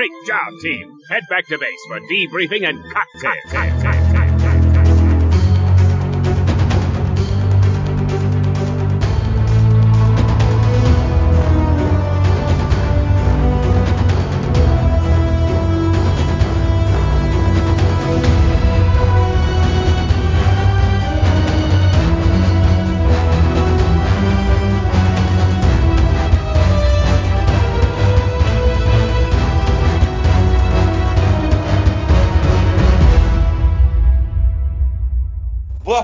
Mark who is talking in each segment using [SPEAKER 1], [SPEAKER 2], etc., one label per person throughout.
[SPEAKER 1] Great job, team. Head back to base for debriefing and cocktail.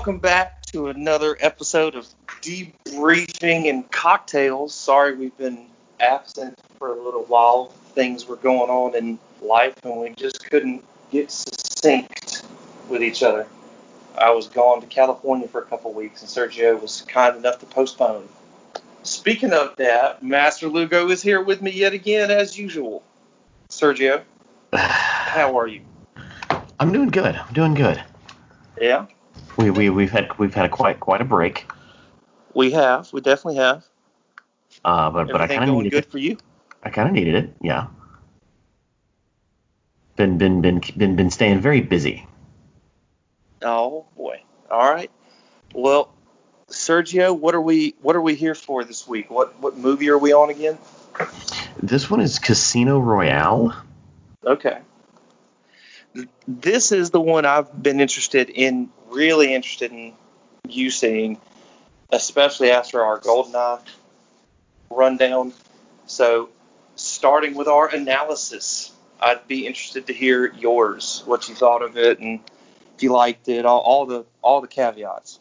[SPEAKER 2] Welcome back to another episode of Debriefing and Cocktails. Sorry we've been absent for a little while. Things were going on in life and we just couldn't get succinct with each other. I was gone to California for a couple weeks and Sergio was kind enough to postpone. Speaking of that, Master Lugo is here with me yet again as usual. Sergio, how are you?
[SPEAKER 3] I'm doing good. I'm doing good.
[SPEAKER 2] Yeah,
[SPEAKER 3] We we we've had we've had a quite quite a break.
[SPEAKER 2] we have. We definitely have.
[SPEAKER 3] Uh, but but I kind of needed
[SPEAKER 2] good
[SPEAKER 3] it.
[SPEAKER 2] for you?
[SPEAKER 3] I kind of needed it. Yeah. Been been been been been staying very busy.
[SPEAKER 2] Oh boy. All right. Well, Sergio, what are we what are we here for this week? What what movie are we on again?
[SPEAKER 3] This one is Casino Royale.
[SPEAKER 2] Okay. This is the one I've been interested in, really interested in you seeing, especially after our GoldenEye rundown. So, starting with our analysis, I'd be interested to hear yours, what you thought of it, and if you liked it, all, all the all the caveats.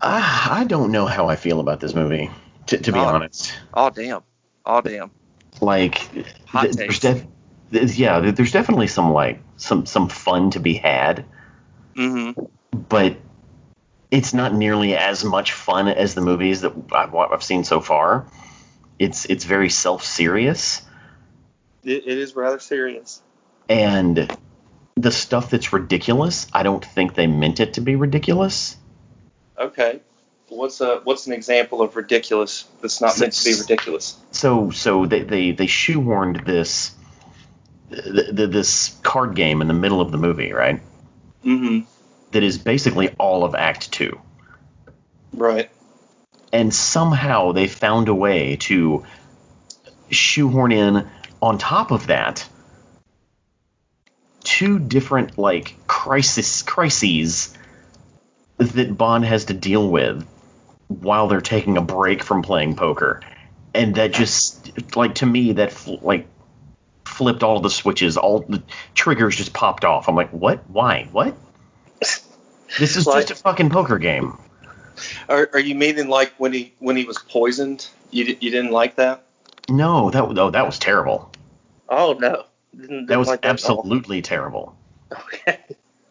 [SPEAKER 3] Ah, I don't know how I feel about this movie. To, to be
[SPEAKER 2] Oh.
[SPEAKER 3] honest,
[SPEAKER 2] Oh damn! Oh damn!
[SPEAKER 3] like th- there's def- yeah, there's definitely some like some some fun to be had.
[SPEAKER 2] Mm-hmm.
[SPEAKER 3] but it's not nearly as much fun as the movies that I've, I've seen so far. It's it's very self serious,
[SPEAKER 2] It, it is rather serious.
[SPEAKER 3] and the stuff that's ridiculous, I don't think they meant it to be ridiculous.
[SPEAKER 2] Okay. What's a what's an example of ridiculous that's not meant to be ridiculous?
[SPEAKER 3] So so they they, they shoehorned this th- th- this card game in the middle of the movie, right?
[SPEAKER 2] Mm-hmm.
[SPEAKER 3] That is basically all of Act Two.
[SPEAKER 2] Right.
[SPEAKER 3] and somehow they found a way to shoehorn in on top of that two different like crisis crises that Bond has to deal with while they're taking a break from playing poker and that just like to me that like flipped all the switches all the triggers just popped off i'm like what why what this is
[SPEAKER 2] Like-
[SPEAKER 3] just a fucking poker game
[SPEAKER 2] Are, are you meaning like when he when he was poisoned? You you didn't like that?
[SPEAKER 3] no that oh, that was terrible
[SPEAKER 2] Oh no. Didn't,
[SPEAKER 3] That was
[SPEAKER 2] like
[SPEAKER 3] absolutely terrible.
[SPEAKER 2] Okay.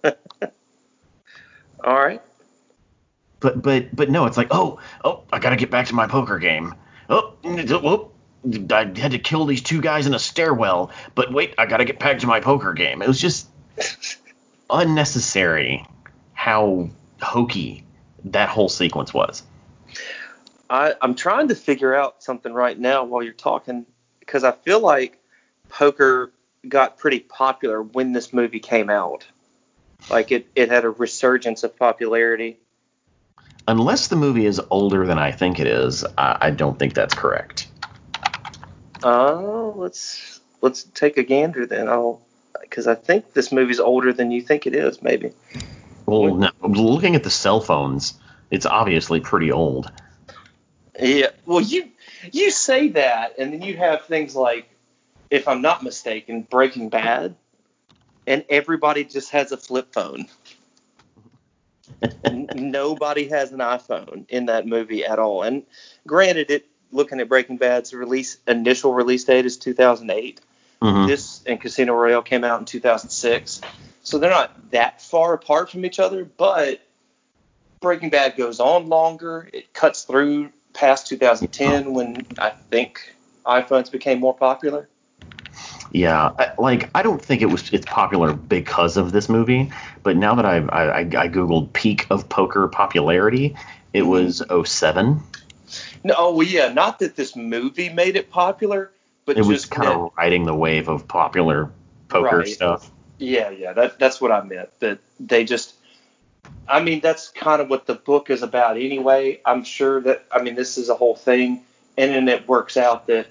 [SPEAKER 2] all right.
[SPEAKER 3] But but but no, it's like oh oh I gotta get back to my poker game. Oh oh, oh. I had to kill these two guys in a stairwell. But wait, I gotta get back to my poker game. It was just unnecessary how hokey that whole sequence was.
[SPEAKER 2] I, I'm trying to figure out something right now while you're talking because I feel like poker got pretty popular when this movie came out. Like it, it had a resurgence of popularity.
[SPEAKER 3] Unless the movie is older than I think it is, I, I don't think that's correct.
[SPEAKER 2] Oh, let's let's take a gander then. I'll because I think this movie's older than you think it is. Maybe.
[SPEAKER 3] Well, no, looking at the cell phones, it's obviously pretty old.
[SPEAKER 2] Yeah. Well, you you say that, and then you have things like, if I'm not mistaken, Breaking Bad, and everybody just has a flip phone. Nobody has an iPhone in that movie at all. And granted, it looking at Breaking Bad's release initial release date is 2008.
[SPEAKER 3] Mhm.
[SPEAKER 2] This and Casino Royale came out in 2006, so they're not that far apart from each other. But Breaking Bad goes on longer. It cuts through past 2010 when I think iPhones became more popular.
[SPEAKER 3] Yeah, I, like I don't think it was it's popular because of this movie, but now that I've, I I googled peak of poker popularity, it
[SPEAKER 2] Mhm.
[SPEAKER 3] was 07.
[SPEAKER 2] No, oh, well, yeah, not that this movie made it popular, but
[SPEAKER 3] it was
[SPEAKER 2] just
[SPEAKER 3] kind of riding the wave of popular poker
[SPEAKER 2] Right.
[SPEAKER 3] stuff.
[SPEAKER 2] Yeah, yeah, that that's what I meant. That they just I mean, that's kind of what the book is about anyway. I'm sure that I mean this is a whole thing and then it works out that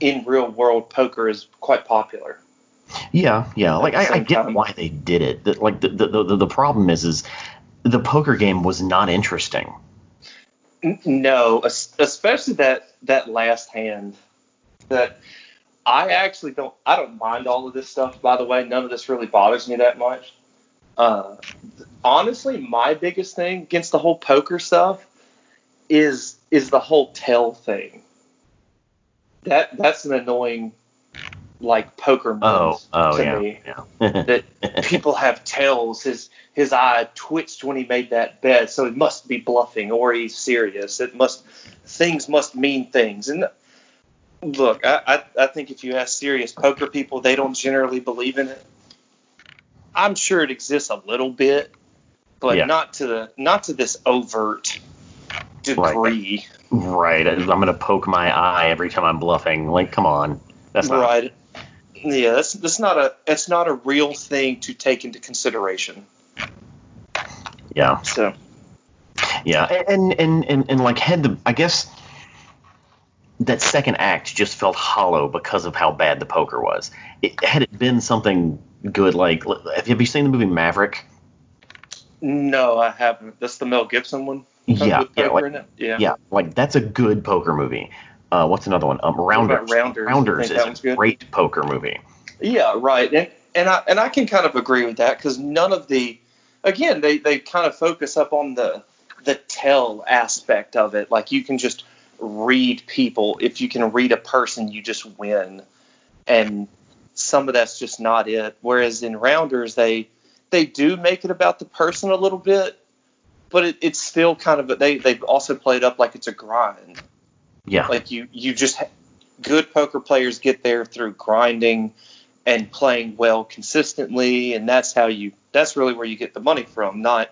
[SPEAKER 2] in real world poker is quite popular.
[SPEAKER 3] Yeah, yeah. Like I, I get why they did it. That like the, the the the problem is is the poker game was not interesting.
[SPEAKER 2] No, especially that that last hand. That I actually don't. I don't mind all of this stuff. By the way, none of this really bothers me that much. Uh, honestly, my biggest thing against the whole poker stuff is is the whole tell thing. That that's an annoying, like poker oh, moves
[SPEAKER 3] Oh, oh
[SPEAKER 2] to
[SPEAKER 3] yeah,
[SPEAKER 2] me
[SPEAKER 3] yeah.
[SPEAKER 2] that people have tells. His his eye twitched when he made that bet, so he must be bluffing or he's serious. It must things must mean things. And look, I, I I think if you ask serious poker people, they don't generally believe in it. I'm sure it exists a little bit, but
[SPEAKER 3] Yeah.
[SPEAKER 2] not to the not to this overt degree.
[SPEAKER 3] right. I'm gonna poke my eye every time I'm bluffing. Like, come on. That's not
[SPEAKER 2] Right. Yeah, that's that's not a that's not a real thing to take into consideration.
[SPEAKER 3] yeah.
[SPEAKER 2] So
[SPEAKER 3] Yeah, and and and, and like had the I guess that second act just felt hollow because of how bad the poker was. It, had it been something good, like have you seen the movie Maverick?
[SPEAKER 2] No, I haven't. That's the Mel Gibson one.
[SPEAKER 3] Yeah, yeah, like,
[SPEAKER 2] yeah.
[SPEAKER 3] yeah, like that's a good poker movie. Uh, what's another one? Um, Rounders.
[SPEAKER 2] Rounders?
[SPEAKER 3] Rounders
[SPEAKER 2] think that one's
[SPEAKER 3] is a great poker movie.
[SPEAKER 2] Yeah, right. And and I and I can kind of agree with that because none of the, again, they they kind of focus up on the the tell aspect of it. Like you can just read people. If you can read a person, you just win. And some of that's just not it. Whereas in Rounders, they they do make it about the person a little bit, but it, it's still kind of they they've also played up like it's a grind.
[SPEAKER 3] Yeah,
[SPEAKER 2] like you you just ha- good poker players get there through grinding and playing well consistently and that's how you that's really where you get the money from not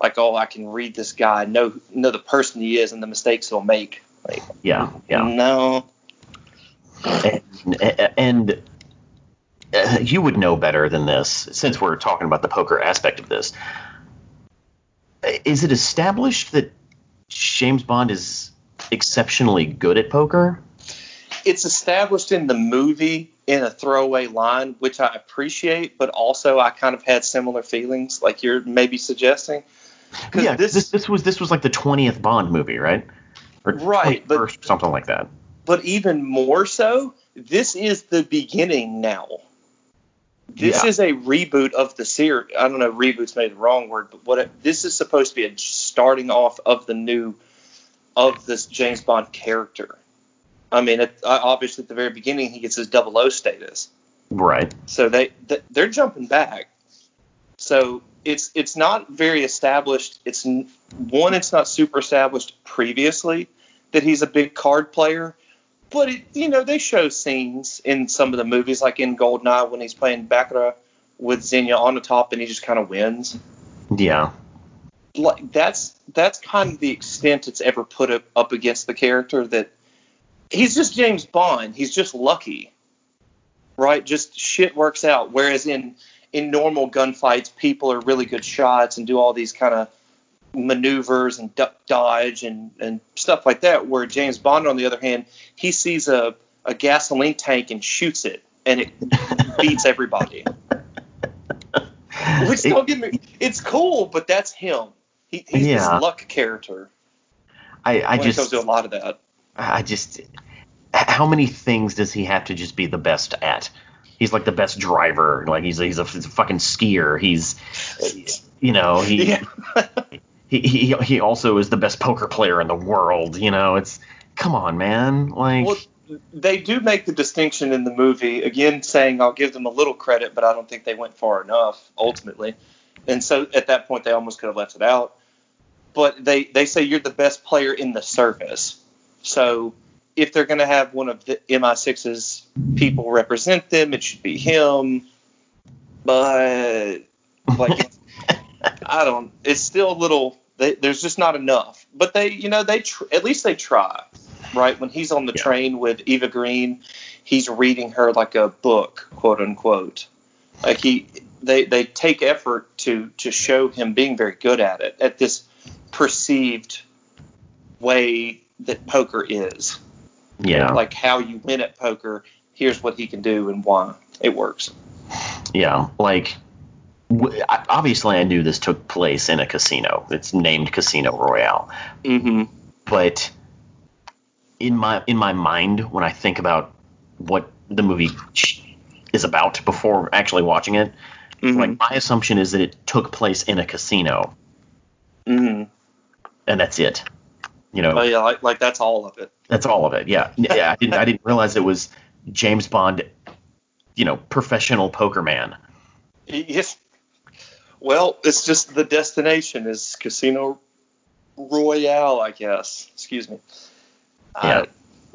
[SPEAKER 2] like oh I can read this guy know know the person he is and the mistakes he'll make like
[SPEAKER 3] yeah, yeah.
[SPEAKER 2] no
[SPEAKER 3] and, and uh, you would know better than this since we're talking about the poker aspect of this. Is it established that James Bond is exceptionally good at poker?
[SPEAKER 2] it's established in the movie in a throwaway line which I appreciate but also I kind of had similar feelings like you're maybe suggesting.
[SPEAKER 3] Yeah,
[SPEAKER 2] this-
[SPEAKER 3] this, this was this was like the twentieth Bond movie, right? Or
[SPEAKER 2] Right, but-
[SPEAKER 3] 21st, something like that.
[SPEAKER 2] but even more so, this is the beginning now. This
[SPEAKER 3] Yeah.
[SPEAKER 2] is a reboot of the series. I don't know, reboot's maybe the wrong word, but what it, this is supposed to be a starting off of the new of this James Bond character. I mean, it, uh, obviously at the very beginning he gets his double O status,
[SPEAKER 3] Right.
[SPEAKER 2] so they they're jumping back. So it's it's not very established. It's one, it's not super established previously that he's a big card player, but it, you know they show scenes in some of the movies, like in Goldeneye when he's playing Baccarat with Xenia on the top and he just kind of wins.
[SPEAKER 3] Yeah.
[SPEAKER 2] Like that's that's kind of the extent it's ever put up, up against the character that he's just James Bond. He's just lucky, right? Just shit works out. Whereas in in normal gunfights, people are really good shots and do all these kind of maneuvers and duck dodge and, and stuff like that. Where James Bond, on the other hand, he sees a, a gasoline tank and shoots it, and it beats everybody. Which don't get me, it's cool, but that's him. He, he's
[SPEAKER 3] Yeah.
[SPEAKER 2] this luck character.
[SPEAKER 3] I, I
[SPEAKER 2] when it comes
[SPEAKER 3] just
[SPEAKER 2] to a lot of that.
[SPEAKER 3] I just how many things does he have to just be the best at? He's like the best driver. Like he's he's a, he's a fucking skier. He's you know he,
[SPEAKER 2] Yeah.
[SPEAKER 3] he he he also is the best poker player in the world. You know it's come on man like
[SPEAKER 2] Well, they do make the distinction in the movie again, saying I'll give them a little credit, but I don't think they went far enough ultimately. And so at that point, they almost could have left it out. But they they say you're the best player in the service. So if they're going to have one of the MI6's people represent them, it should be him. But like, I don't. It's still a little. They, there's just not enough. But they, you know, they tr- at least they try, right? When he's on the
[SPEAKER 3] Yeah.
[SPEAKER 2] train with Eva Green, he's reading her like a book, quote unquote. Like he, they they take effort to to show him being very good at it, at this perceived way that poker is.
[SPEAKER 3] Yeah.
[SPEAKER 2] Like how you win at poker. Here's what he can do and why it works.
[SPEAKER 3] Yeah, like obviously I knew this took place in a casino. It's named Casino Royale,
[SPEAKER 2] Mm-hmm.
[SPEAKER 3] but in my in my mind when I think about what the movie is about before actually watching it,
[SPEAKER 2] Mhm.
[SPEAKER 3] like my assumption is that it took place in a casino
[SPEAKER 2] Mm-hmm.
[SPEAKER 3] And that's it. You know,
[SPEAKER 2] Oh yeah, like like that's all of it.
[SPEAKER 3] that's all of it. Yeah, yeah. I didn't I didn't realize it was James Bond, you know, professional poker man.
[SPEAKER 2] Yes. Well, it's just the destination is Casino Royale, I guess. Excuse me.
[SPEAKER 3] Yeah.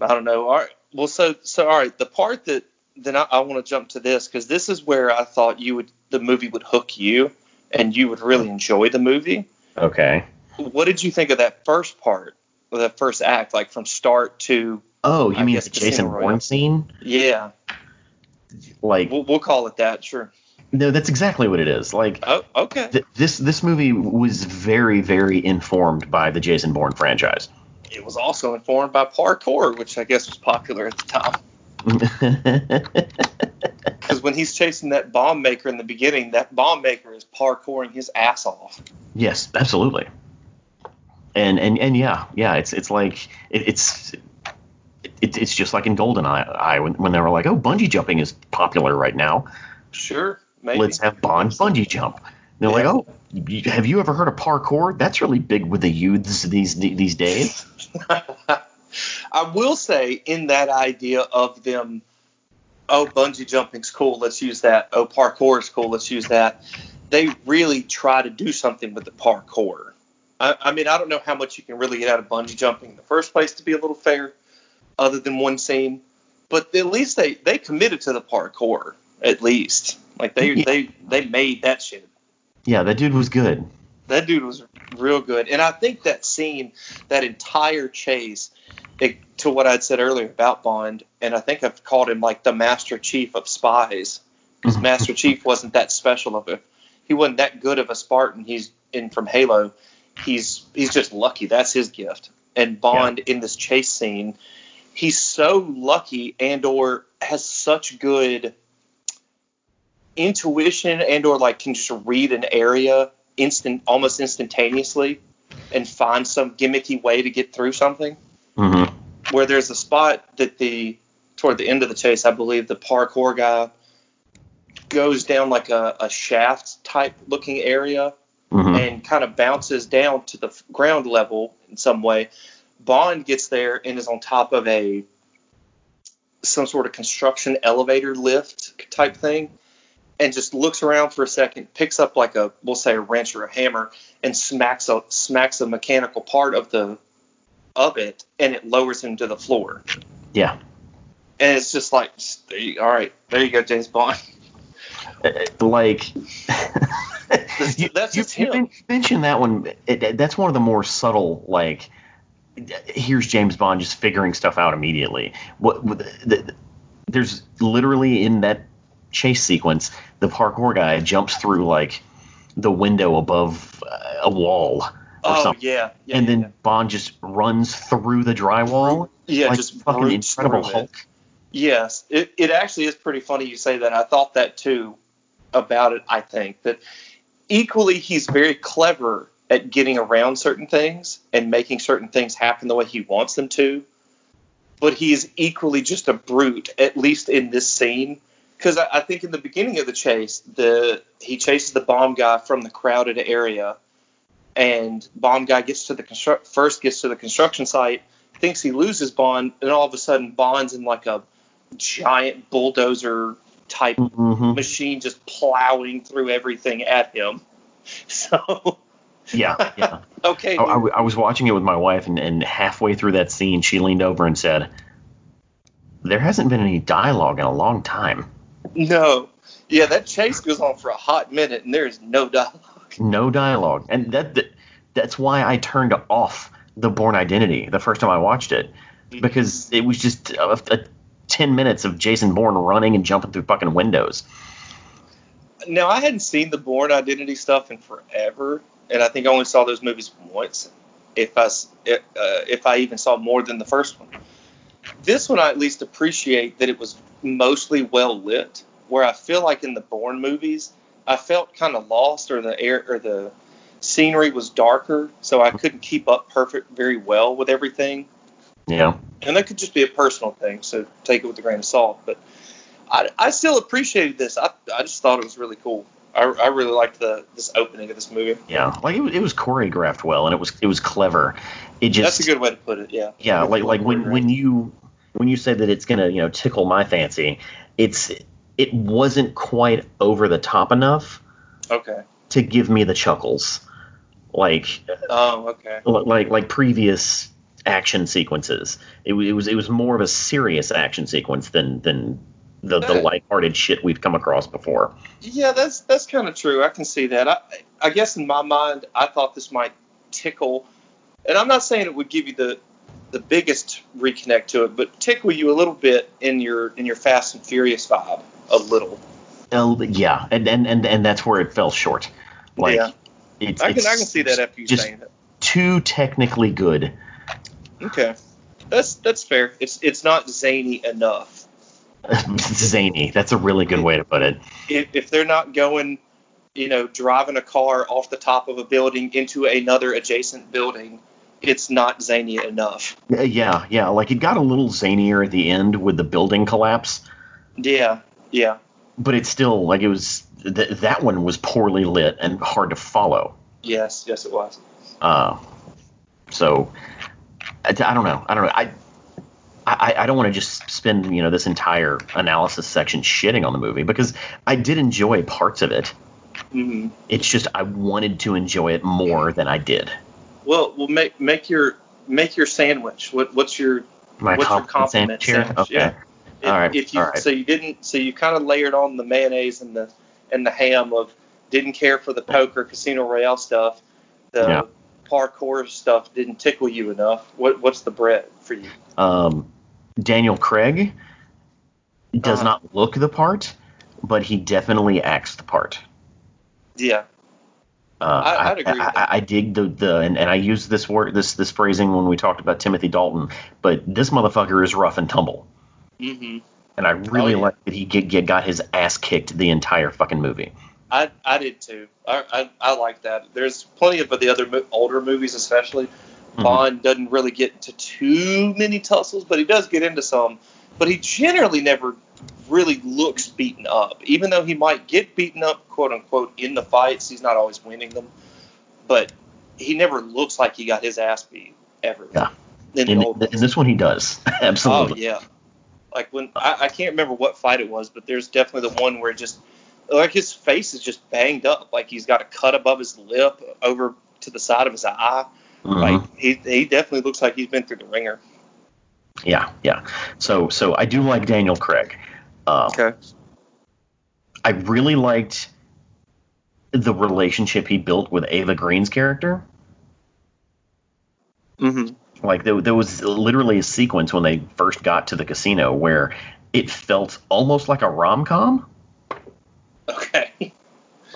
[SPEAKER 2] I, I don't know. All right. Well, so so all right. The part that then I, I want to jump to this because this is where I thought you would the movie would hook you and you would really enjoy the movie.
[SPEAKER 3] Okay.
[SPEAKER 2] What did you think of that first part, the first act, like from start to
[SPEAKER 3] Oh, you
[SPEAKER 2] I
[SPEAKER 3] mean the Jason Bourne scene?
[SPEAKER 2] yeah?
[SPEAKER 3] Like,
[SPEAKER 2] We'll, we'll call it that. Sure.
[SPEAKER 3] no, that's exactly what it is. Like,
[SPEAKER 2] Oh, okay.
[SPEAKER 3] th- this this movie was very very informed by the Jason Bourne franchise.
[SPEAKER 2] It was also informed by parkour, which I guess was popular at the time. Because when he's chasing that bomb maker in the beginning, that bomb maker is parkouring his ass off.
[SPEAKER 3] yes, absolutely. And and and yeah, yeah, it's it's like it, it's. It, it's just like in GoldenEye I, when, when they were like, oh, bungee jumping is popular right now.
[SPEAKER 2] Sure, maybe.
[SPEAKER 3] Let's have Bond bungee jump. And they're like, oh, have you ever heard of parkour? That's really big with the youths these these days.
[SPEAKER 2] I will say in that idea of them, oh, bungee jumping's cool, let's use that. Oh, parkour is cool, let's use that. They really try to do something with the parkour. I, I mean, I don't know how much you can really get out of bungee jumping in the first place to be a little fair, other than one scene. But at least they, they committed to the parkour, at least. Like they
[SPEAKER 3] Yeah.
[SPEAKER 2] they they made that shit.
[SPEAKER 3] Yeah, that dude was good.
[SPEAKER 2] That dude was real good. And I think that scene, that entire chase, it, to what I'd said earlier about Bond, and I think I've called him like the Master Chief of spies, because Master Chief wasn't that special of a, he wasn't that good of a Spartan. He's in from Halo. He's he's just lucky. That's his gift. And Bond in this chase scene, he's so lucky and or has such good intuition and or like can just read an area instant almost instantaneously and find some gimmicky way to get through something
[SPEAKER 3] hmm
[SPEAKER 2] where there's a spot that the toward the end of the chase i believe the parkour guy goes down like a, a shaft type looking area
[SPEAKER 3] hmm
[SPEAKER 2] and kind of bounces down to the ground level in some way. Bond gets there and is on top of a some sort of construction elevator lift type thing and just looks around for a second, picks up like a we'll say a wrench or a hammer and smacks a smacks a mechanical part of the of it and it lowers him to the floor.
[SPEAKER 3] Yeah.
[SPEAKER 2] And it's just like all right, there you go, James Bond.
[SPEAKER 3] Uh, like you,
[SPEAKER 2] that's
[SPEAKER 3] you, you men- mentioned that one. It, that's one of the more subtle. Like, here's James Bond just figuring stuff out immediately. What the, the, there's literally in that chase sequence, the parkour guy jumps through like the window above uh, a wall or
[SPEAKER 2] Oh
[SPEAKER 3] something,
[SPEAKER 2] yeah, yeah,
[SPEAKER 3] and
[SPEAKER 2] yeah,
[SPEAKER 3] then
[SPEAKER 2] yeah.
[SPEAKER 3] Bond just runs through the drywall.
[SPEAKER 2] Yeah,
[SPEAKER 3] like
[SPEAKER 2] just
[SPEAKER 3] fucking Incredible
[SPEAKER 2] through it.
[SPEAKER 3] Hulk.
[SPEAKER 2] Yes, it, it actually is pretty funny you say that. I thought that too about it. I think that equally he's very clever at getting around certain things and making certain things happen the way he wants them to. But he is equally just a brute, at least in this scene. Because I, I think in the beginning of the chase, the he chases the bomb guy from the crowded area, and bomb guy gets to the constru- first gets to the construction site, thinks he loses Bond, and all of a sudden Bond's in like a giant bulldozer type
[SPEAKER 3] hmm
[SPEAKER 2] machine just plowing through everything at him. So
[SPEAKER 3] Yeah, yeah.
[SPEAKER 2] okay,
[SPEAKER 3] I was watching it with my wife, and, and halfway through that scene, she leaned over and said, "There hasn't been any dialogue in a long time.
[SPEAKER 2] no, yeah, that chase goes on for a hot minute, and there is no dialogue.
[SPEAKER 3] No dialogue, And that, that that's why I turned off the Bourne Identity the first time I watched it, because it was just a, a ten minutes of Jason Bourne running and jumping through fucking windows.
[SPEAKER 2] Now I hadn't seen the Bourne Identity stuff in forever, and I think I only saw those movies once, if I if, uh, if I even saw more than the first one. This one I at least appreciate that it was mostly well lit. Where I feel like in the Bourne movies, I felt kind of lost, or the air or the scenery was darker, so I couldn't keep up perfect very well with everything.
[SPEAKER 3] Yeah.
[SPEAKER 2] And that could just be a personal thing, so take it with a grain of salt. But I, I still appreciated this. I, I just thought it was really cool. I, I really liked the this opening of this movie.
[SPEAKER 3] Yeah, like it was, it was choreographed well, and it was it was clever. It just
[SPEAKER 2] That's a good way to put it. Yeah.
[SPEAKER 3] yeah, like like when when you when you say that it's gonna you know tickle my fancy, it's it wasn't quite over the top enough
[SPEAKER 2] Okay.
[SPEAKER 3] to give me the chuckles, like
[SPEAKER 2] Oh, okay.
[SPEAKER 3] like like previous action sequences. It, it was it was more of a serious action sequence than than the the lighthearted shit we've come across before.
[SPEAKER 2] Yeah, that's that's kind of true. I can see that. I I guess in my mind, I thought this might tickle, and I'm not saying it would give you the the biggest reconnect to it, but tickle you a little bit in your in your Fast and Furious vibe, a little.
[SPEAKER 3] Yeah, and, and and and that's where it fell short. Like
[SPEAKER 2] Yeah.
[SPEAKER 3] it's,
[SPEAKER 2] I can
[SPEAKER 3] it's
[SPEAKER 2] I can see that after you
[SPEAKER 3] just
[SPEAKER 2] saying it.
[SPEAKER 3] too technically good.
[SPEAKER 2] Okay, that's that's fair. It's it's not zany enough.
[SPEAKER 3] Zany. That's a really good way to put it.
[SPEAKER 2] If, if they're not going, you know, driving a car off the top of a building into another adjacent building, it's not zany enough.
[SPEAKER 3] Yeah, yeah. Like it got a little zanier at the end with the building collapse,
[SPEAKER 2] Yeah, yeah.
[SPEAKER 3] but it's still like it was. Th- that one was poorly lit and hard to follow.
[SPEAKER 2] Yes, yes, it was.
[SPEAKER 3] Uh, so I, I don't know. I don't know. I I, I don't want to just spend you know this entire analysis section shitting on the movie because I did enjoy parts of it.
[SPEAKER 2] hmm
[SPEAKER 3] It's just I wanted to enjoy it more than I did.
[SPEAKER 2] Well, well, make make your make your sandwich. What what's your
[SPEAKER 3] My
[SPEAKER 2] what's your
[SPEAKER 3] compliment
[SPEAKER 2] compliment
[SPEAKER 3] sandwich here?
[SPEAKER 2] sandwich?
[SPEAKER 3] Okay.
[SPEAKER 2] Yeah. If,
[SPEAKER 3] All right,
[SPEAKER 2] if you
[SPEAKER 3] all right.
[SPEAKER 2] so you didn't so you kind of layered on the mayonnaise and the and the ham of didn't care for the poker casino royale stuff. The
[SPEAKER 3] Yeah.
[SPEAKER 2] Parkour stuff didn't tickle you enough. What what's the bread for you?
[SPEAKER 3] Um, Daniel Craig does
[SPEAKER 2] Uh-huh.
[SPEAKER 3] not look the part, but he definitely acts the part.
[SPEAKER 2] Yeah.
[SPEAKER 3] Uh,
[SPEAKER 2] I- I'd agree with
[SPEAKER 3] I,
[SPEAKER 2] that.
[SPEAKER 3] I, I dig the, the and, and I used this word this this phrasing when we talked about Timothy Dalton, but this motherfucker is rough and tumble,
[SPEAKER 2] hmm
[SPEAKER 3] and I really
[SPEAKER 2] Oh, yeah.
[SPEAKER 3] like that he get, get, got his ass kicked the entire fucking movie.
[SPEAKER 2] I I did too. I I, I like that. There's plenty of the other mo- older movies, especially.
[SPEAKER 3] Mhm.
[SPEAKER 2] Bond doesn't really get into too many tussles, but he does get into some. But he generally never really looks beaten up, even though he might get beaten up, quote unquote, in the fights. He's not always winning them, but he never looks like he got his ass beat ever.
[SPEAKER 3] Yeah.
[SPEAKER 2] In
[SPEAKER 3] In, in this one, he does
[SPEAKER 2] Oh
[SPEAKER 3] absolutely.
[SPEAKER 2] yeah. Like when I, I can't remember what fight it was, but there's definitely the one where just like his face is just banged up, like he's got a cut above his lip over to the side of his eye.
[SPEAKER 3] Mhm.
[SPEAKER 2] Like he he definitely looks like he's been through the ringer.
[SPEAKER 3] Yeah, yeah. So so I do like Daniel Craig. Uh,
[SPEAKER 2] Okay.
[SPEAKER 3] I really liked the relationship he built with Eva Green's character.
[SPEAKER 2] Mm-hmm.
[SPEAKER 3] Like there, there was literally a sequence when they first got to the casino where it felt almost like a rom com.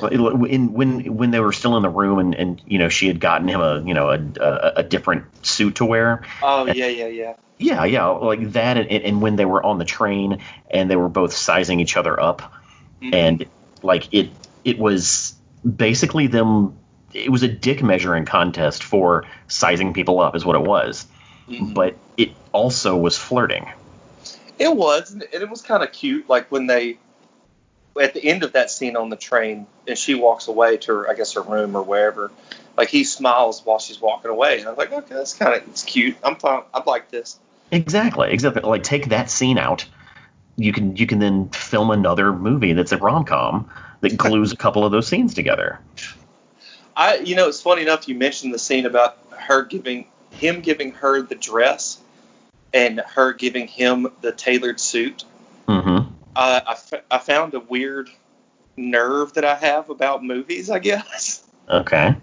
[SPEAKER 3] In when when they were still in the room and, and you know she had gotten him a you know a, a, a different suit to wear.
[SPEAKER 2] Oh yeah yeah yeah.
[SPEAKER 3] Yeah, yeah, like that, and, and when they were on the train and they were both sizing each other up,
[SPEAKER 2] Mhm.
[SPEAKER 3] and like it, it was basically them. It was a dick measuring contest for sizing people up, is what it was.
[SPEAKER 2] Mhm.
[SPEAKER 3] But it also was flirting.
[SPEAKER 2] It was, and it was kind of cute. Like when they, at the end of that scene on the train, and she walks away to her, I guess her room or wherever. Like he smiles while she's walking away, and I'm like, okay, that's kind of it's cute. I'm fine. I like this.
[SPEAKER 3] Exactly, exactly. Like take that scene out. You can you can then film another movie that's a rom com that glues a couple of those scenes together.
[SPEAKER 2] I, you know, it's funny enough you mentioned the scene about her giving him giving her the dress, and her giving him the tailored suit.
[SPEAKER 3] Mm-hmm.
[SPEAKER 2] Uh, I, f- I found a weird nerve that I have about movies. I guess
[SPEAKER 3] Okay.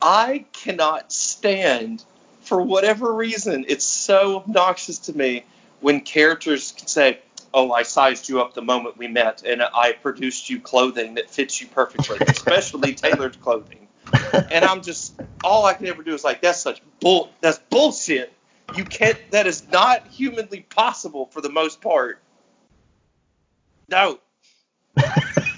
[SPEAKER 2] I cannot stand, for whatever reason, it's so obnoxious to me when characters can say, "Oh, I sized you up the moment we met, and I produced you clothing that fits you perfectly, especially tailored clothing," and I'm just all I can ever do is like, "That's such bull. That's bullshit. You can't. That is not humanly possible for the most part." No,
[SPEAKER 3] I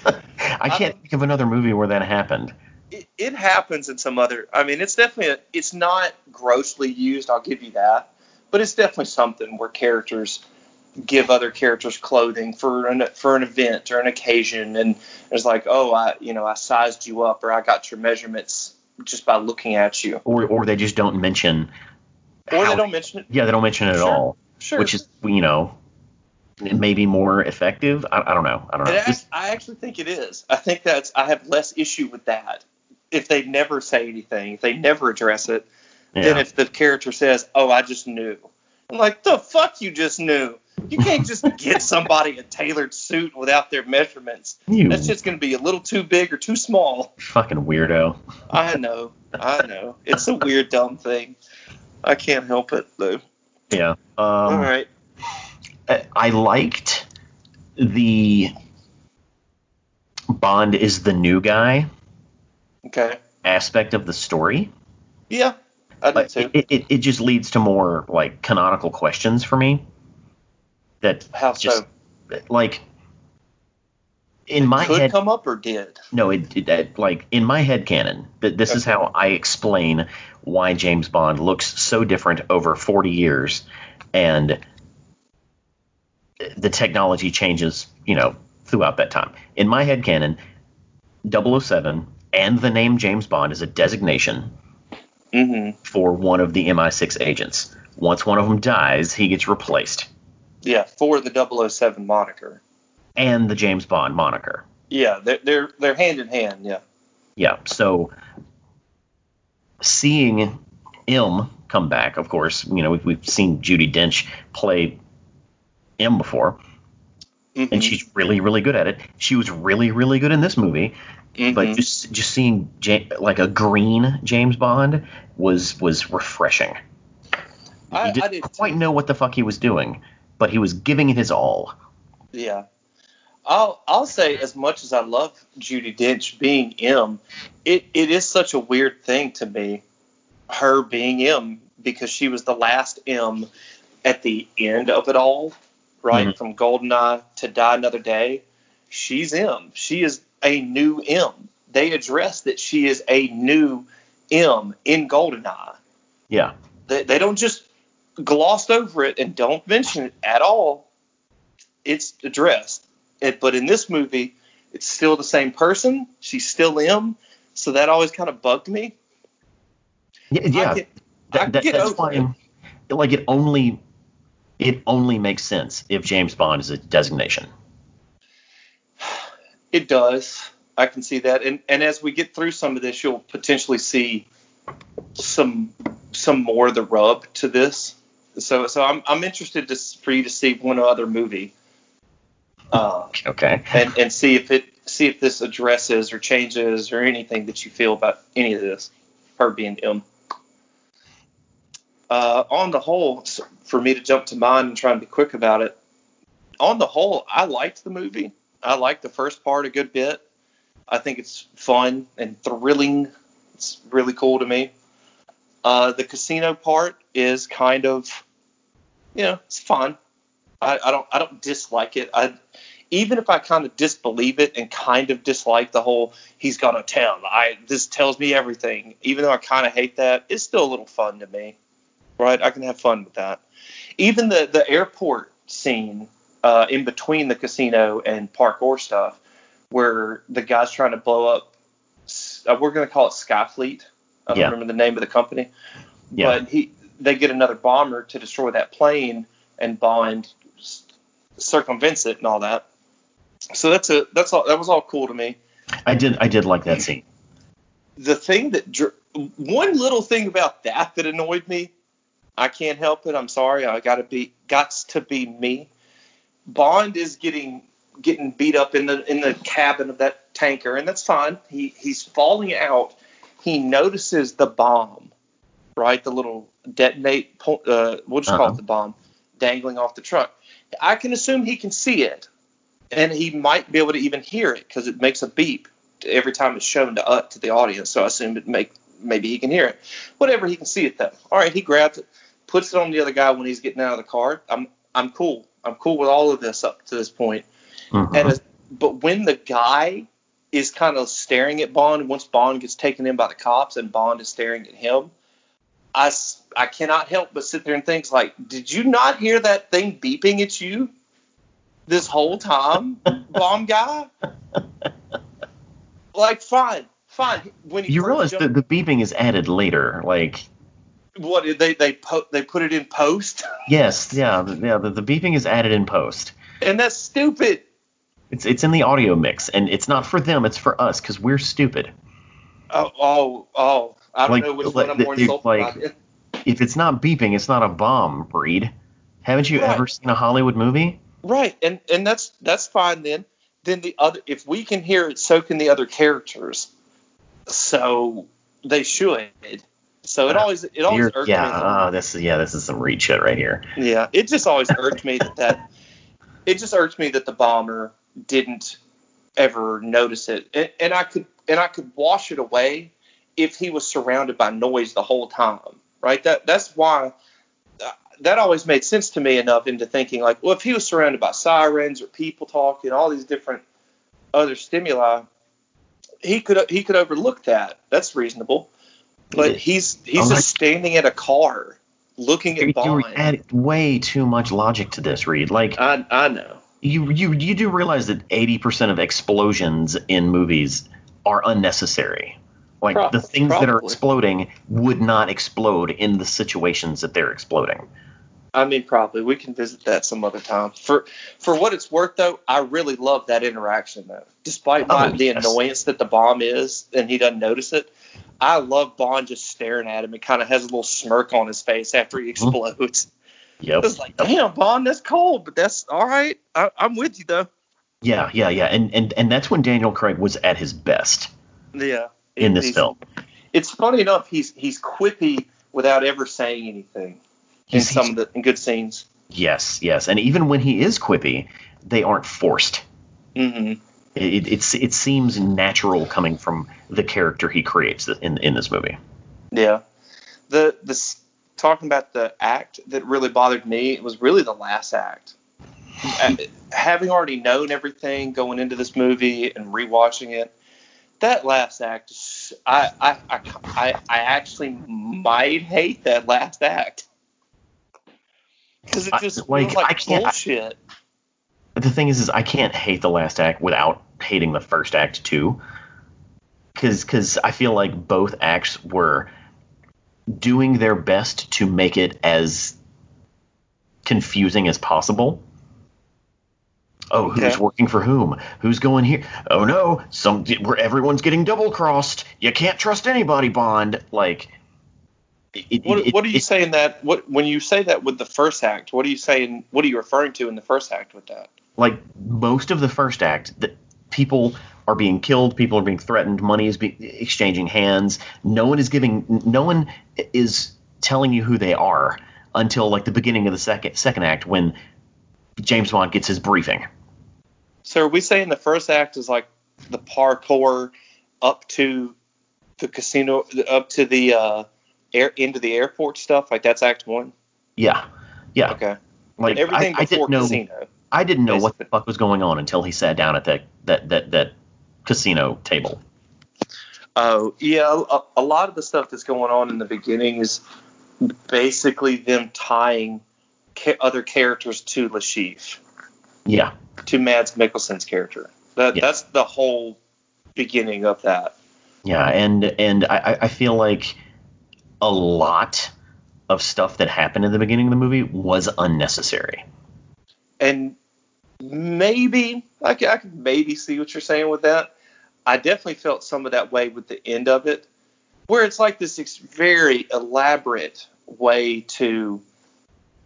[SPEAKER 3] uh-uh. can't think of another movie where that happened.
[SPEAKER 2] it, it happens in some other. I mean, it's definitely. A, it's not grossly used. I'll give you that, but it's definitely something where characters give other characters clothing for an for an event or an occasion, and it's like, oh, I you know I sized you up or I got your measurements just by looking at you,
[SPEAKER 3] Or or they just don't mention.
[SPEAKER 2] or
[SPEAKER 3] how-
[SPEAKER 2] they don't mention it.
[SPEAKER 3] Yeah, they don't mention it at
[SPEAKER 2] Sure,
[SPEAKER 3] all,
[SPEAKER 2] Sure.
[SPEAKER 3] which is you know maybe more effective. I, I don't know. I don't know.
[SPEAKER 2] It act- I actually think it is. I think that's. I have less issue with that if they never say anything, if they never address it,
[SPEAKER 3] yeah.
[SPEAKER 2] than if the character says, "Oh, I just knew." I'm like, "The fuck you just knew? You can't just get somebody a tailored suit without their measurements.
[SPEAKER 3] you
[SPEAKER 2] That's just going to be a little too big or too small."
[SPEAKER 3] fucking weirdo.
[SPEAKER 2] I know. I know. It's a weird, dumb thing. I can't help it though.
[SPEAKER 3] Yeah. Um,
[SPEAKER 2] All right.
[SPEAKER 3] I- liked the Bond is the new guy
[SPEAKER 2] Okay.
[SPEAKER 3] aspect of the story.
[SPEAKER 2] Yeah. I do too.
[SPEAKER 3] it, it, it just leads to more like canonical questions for me. That
[SPEAKER 2] How
[SPEAKER 3] just
[SPEAKER 2] so?
[SPEAKER 3] like in my
[SPEAKER 2] Could
[SPEAKER 3] head,
[SPEAKER 2] come up or did?
[SPEAKER 3] no, it, it, it- like in my head canon. That this is how I explain why James Bond looks so different over 40 years, and the technology changes, you know, throughout that time. In my head canon, 007 and the name James Bond is a designation
[SPEAKER 2] Mm-hmm.
[SPEAKER 3] for one of the MI6 agents. Once one of them dies, he gets replaced,
[SPEAKER 2] Yeah, for the 007 moniker.
[SPEAKER 3] and the James Bond moniker.
[SPEAKER 2] Yeah, they're they're they're hand in hand. Yeah.
[SPEAKER 3] Yeah, so seeing M come back, of course, you know, we've, we've seen Judi Dench play M before,
[SPEAKER 2] Mhm.
[SPEAKER 3] and she's really, really good at it. She was really, really good in this movie, but
[SPEAKER 2] Mhm.
[SPEAKER 3] just just seeing like a green James Bond was was refreshing.
[SPEAKER 2] I-
[SPEAKER 3] he
[SPEAKER 2] I
[SPEAKER 3] didn't
[SPEAKER 2] did
[SPEAKER 3] quite
[SPEAKER 2] too.
[SPEAKER 3] know what the fuck he was doing, but he was giving it his all.
[SPEAKER 2] Yeah. I'll I'll say as much as I love Judi Dench being M, it, it is such a weird thing to me, her being M, because she was the last M at the end of it all, right?
[SPEAKER 3] Mhm.
[SPEAKER 2] From Goldeneye to Die Another Day. She's M. She is a new M. They address that she is a new M in Goldeneye.
[SPEAKER 3] Yeah,
[SPEAKER 2] They, they don't just gloss over it and don't mention it at all. It's addressed. It, but in this movie, it's still the same person. She's still M. So that always kind of bugged me.
[SPEAKER 3] yeah, yeah.
[SPEAKER 2] I can,
[SPEAKER 3] That-
[SPEAKER 2] I
[SPEAKER 3] that- that's why, like, it only it only makes sense if James Bond is a designation.
[SPEAKER 2] It does. I can see that. And and as we get through some of this, you'll potentially see some some more of the rub to this. So so I'm I'm interested to, for you to see one other movie. Uh,
[SPEAKER 3] Okay.
[SPEAKER 2] and and see if it see if this addresses or changes or anything that you feel about any of this, her being M. Uh, on the whole, for me to jump to mine and try and be quick about it, on the whole, I liked the movie. I liked the first part a good bit. I think it's fun and thrilling. It's really cool to me. Uh, the casino part is kind of, you know, it's fun. I, I don't I don't dislike it. I even if I kind of disbelieve it and kind of dislike the whole he's gonna tell I this tells me everything. Even though I kind of hate that, it's still a little fun to me, right? I can have fun with that. Even the the airport scene uh, in between the casino and parkour stuff, where the guy's trying to blow up. Uh, we're gonna call it Skyfleet. I don't
[SPEAKER 3] Yeah.
[SPEAKER 2] remember the name of the company.
[SPEAKER 3] Yeah.
[SPEAKER 2] But he they get another bomber to destroy that plane, and Bond circumvents it and all that. So that's a that's all that was all cool to me.
[SPEAKER 3] I did I did like that scene.
[SPEAKER 2] The thing that one little thing about that that annoyed me, I can't help it. I'm sorry. I gotta be gots to be me. Bond is getting getting beat up in the in the cabin of that tanker, and that's fine. He he's falling out. He notices the bomb, right? The little detonate. Uh, we'll just call
[SPEAKER 3] Uh-huh.
[SPEAKER 2] it the bomb dangling off the truck. I can assume he can see it, and he might be able to even hear it because it makes a beep every time it's shown to uh, to the audience. So I assume it make maybe he can hear it. Whatever, he can see it though. All right, he grabs it, puts it on the other guy when he's getting out of the car. I'm I'm cool. I'm cool with all of this up to this point.
[SPEAKER 3] Mhm.
[SPEAKER 2] And but when the guy is kind of staring at Bond, once Bond gets taken in by the cops and Bond is staring at him, I I cannot help but sit there and think like, did you not hear that thing beeping at you this whole time, bomb guy? Like, fine, fine. When he
[SPEAKER 3] you realize
[SPEAKER 2] jumped-
[SPEAKER 3] that the beeping is added later. Like,
[SPEAKER 2] what did they they po- they put it in post,
[SPEAKER 3] yes, yeah, the- yeah. The, the beeping is added in post.
[SPEAKER 2] and that's stupid.
[SPEAKER 3] It's it's in the audio mix, and it's not for them. It's for us because we're stupid.
[SPEAKER 2] Oh, oh, oh. I don't
[SPEAKER 3] Like-
[SPEAKER 2] know which
[SPEAKER 3] like,
[SPEAKER 2] one I'm more insulted
[SPEAKER 3] like-. If it's not beeping, it's not a bomb. Breed. Haven't you
[SPEAKER 2] Right.
[SPEAKER 3] ever seen a Hollywood movie?
[SPEAKER 2] Right, and and that's that's fine then. Then the other, if we can hear it, so can the other characters. So they should. So it
[SPEAKER 3] Uh,
[SPEAKER 2] always it always irked
[SPEAKER 3] yeah,
[SPEAKER 2] me. that-
[SPEAKER 3] uh, this is yeah, this is some read shit right here.
[SPEAKER 2] yeah, it just always irked me that that it just irked me that the bomber didn't ever notice it, and, and I could and I could wash it away if he was surrounded by noise the whole time. Right, that that's why uh, that always made sense to me enough into thinking like, well, if he was surrounded by sirens or people talking, all these different other stimuli, he could he could overlook that. That's reasonable. But he's he's
[SPEAKER 3] Unless-
[SPEAKER 2] just standing at a car looking at Bond.
[SPEAKER 3] you add way too much logic to this, Reed. Like
[SPEAKER 2] I I know.
[SPEAKER 3] you you you do realize that 80% of explosions in movies are unnecessary. Like
[SPEAKER 2] Prob-
[SPEAKER 3] the things that are exploding would not explode in the situations that they're exploding.
[SPEAKER 2] I mean, probably we can visit that some other time. For for what it's worth, though, I really love that interaction. Though, despite my,
[SPEAKER 3] Oh,
[SPEAKER 2] the annoyance that the bomb is, and he doesn't notice it, I love Bond just staring at him It kind of has a little smirk on his face after he
[SPEAKER 3] Mm-hmm.
[SPEAKER 2] explodes.
[SPEAKER 3] Yep.
[SPEAKER 2] It's like, damn, Bond, that's cold, but that's all right. I, I'm with you though.
[SPEAKER 3] Yeah, yeah, yeah. And and and that's when Daniel Craig was at his best
[SPEAKER 2] Yeah.
[SPEAKER 3] in this film.
[SPEAKER 2] It's funny enough. He's he's quippy without ever saying anything in
[SPEAKER 3] He's-
[SPEAKER 2] some of the in good scenes.
[SPEAKER 3] Yes, yes. And even when he is quippy, they aren't forced.
[SPEAKER 2] hmm
[SPEAKER 3] It, it, it's, it seems natural coming from the character he creates in in this movie.
[SPEAKER 2] Yeah. The the talking about the act that really bothered me was really the last act. Uh, Having already known everything going into this movie and rewatching it, that last act, I I I, I, I actually might hate that last act because it
[SPEAKER 3] I-
[SPEAKER 2] just
[SPEAKER 3] like,
[SPEAKER 2] feels like
[SPEAKER 3] I can't-
[SPEAKER 2] bullshit.
[SPEAKER 3] But the thing is, is I can't hate the last act without hating the first act too. Because because I feel like both acts were doing their best to make it as confusing as possible. Oh, who's
[SPEAKER 2] Okay.
[SPEAKER 3] working for whom? Who's going here? Oh no, some where everyone's getting double crossed. You can't trust anybody, Bond. Like, it,
[SPEAKER 2] What,
[SPEAKER 3] it-
[SPEAKER 2] what are you
[SPEAKER 3] it-
[SPEAKER 2] saying that what when you say that with the first act? What are you saying? What are you referring to in the first act with that?
[SPEAKER 3] like most of the first act that people are being killed people are being threatened money is being exchanging hands no one is giving no one is telling you who they are until like the beginning of the second second act when james bond gets his briefing
[SPEAKER 2] So are we saying the first act is like the parkour up to the casino, up to the uh, air into the airport stuff? Like that's Act One.
[SPEAKER 3] yeah yeah
[SPEAKER 2] Okay.
[SPEAKER 3] like
[SPEAKER 2] Everything
[SPEAKER 3] I, I
[SPEAKER 2] before
[SPEAKER 3] didn't know
[SPEAKER 2] casino.
[SPEAKER 3] i didn't know what the fuck was going on until he sat down at that that that that casino table
[SPEAKER 2] Oh yeah, a, a lot of the stuff that's going on in the beginning is basically them tying ca- other characters to Le Chiffre,
[SPEAKER 3] yeah
[SPEAKER 2] to Mads Mikkelsen's character. That
[SPEAKER 3] Yeah.
[SPEAKER 2] that's the whole beginning of that.
[SPEAKER 3] Yeah, and and I- I feel like a lot of stuff that happened in the beginning of the movie was unnecessary.
[SPEAKER 2] and maybe I can, I can maybe see what you're saying with that. I definitely felt some of that way with the end of it, where it's like this ex- very elaborate way to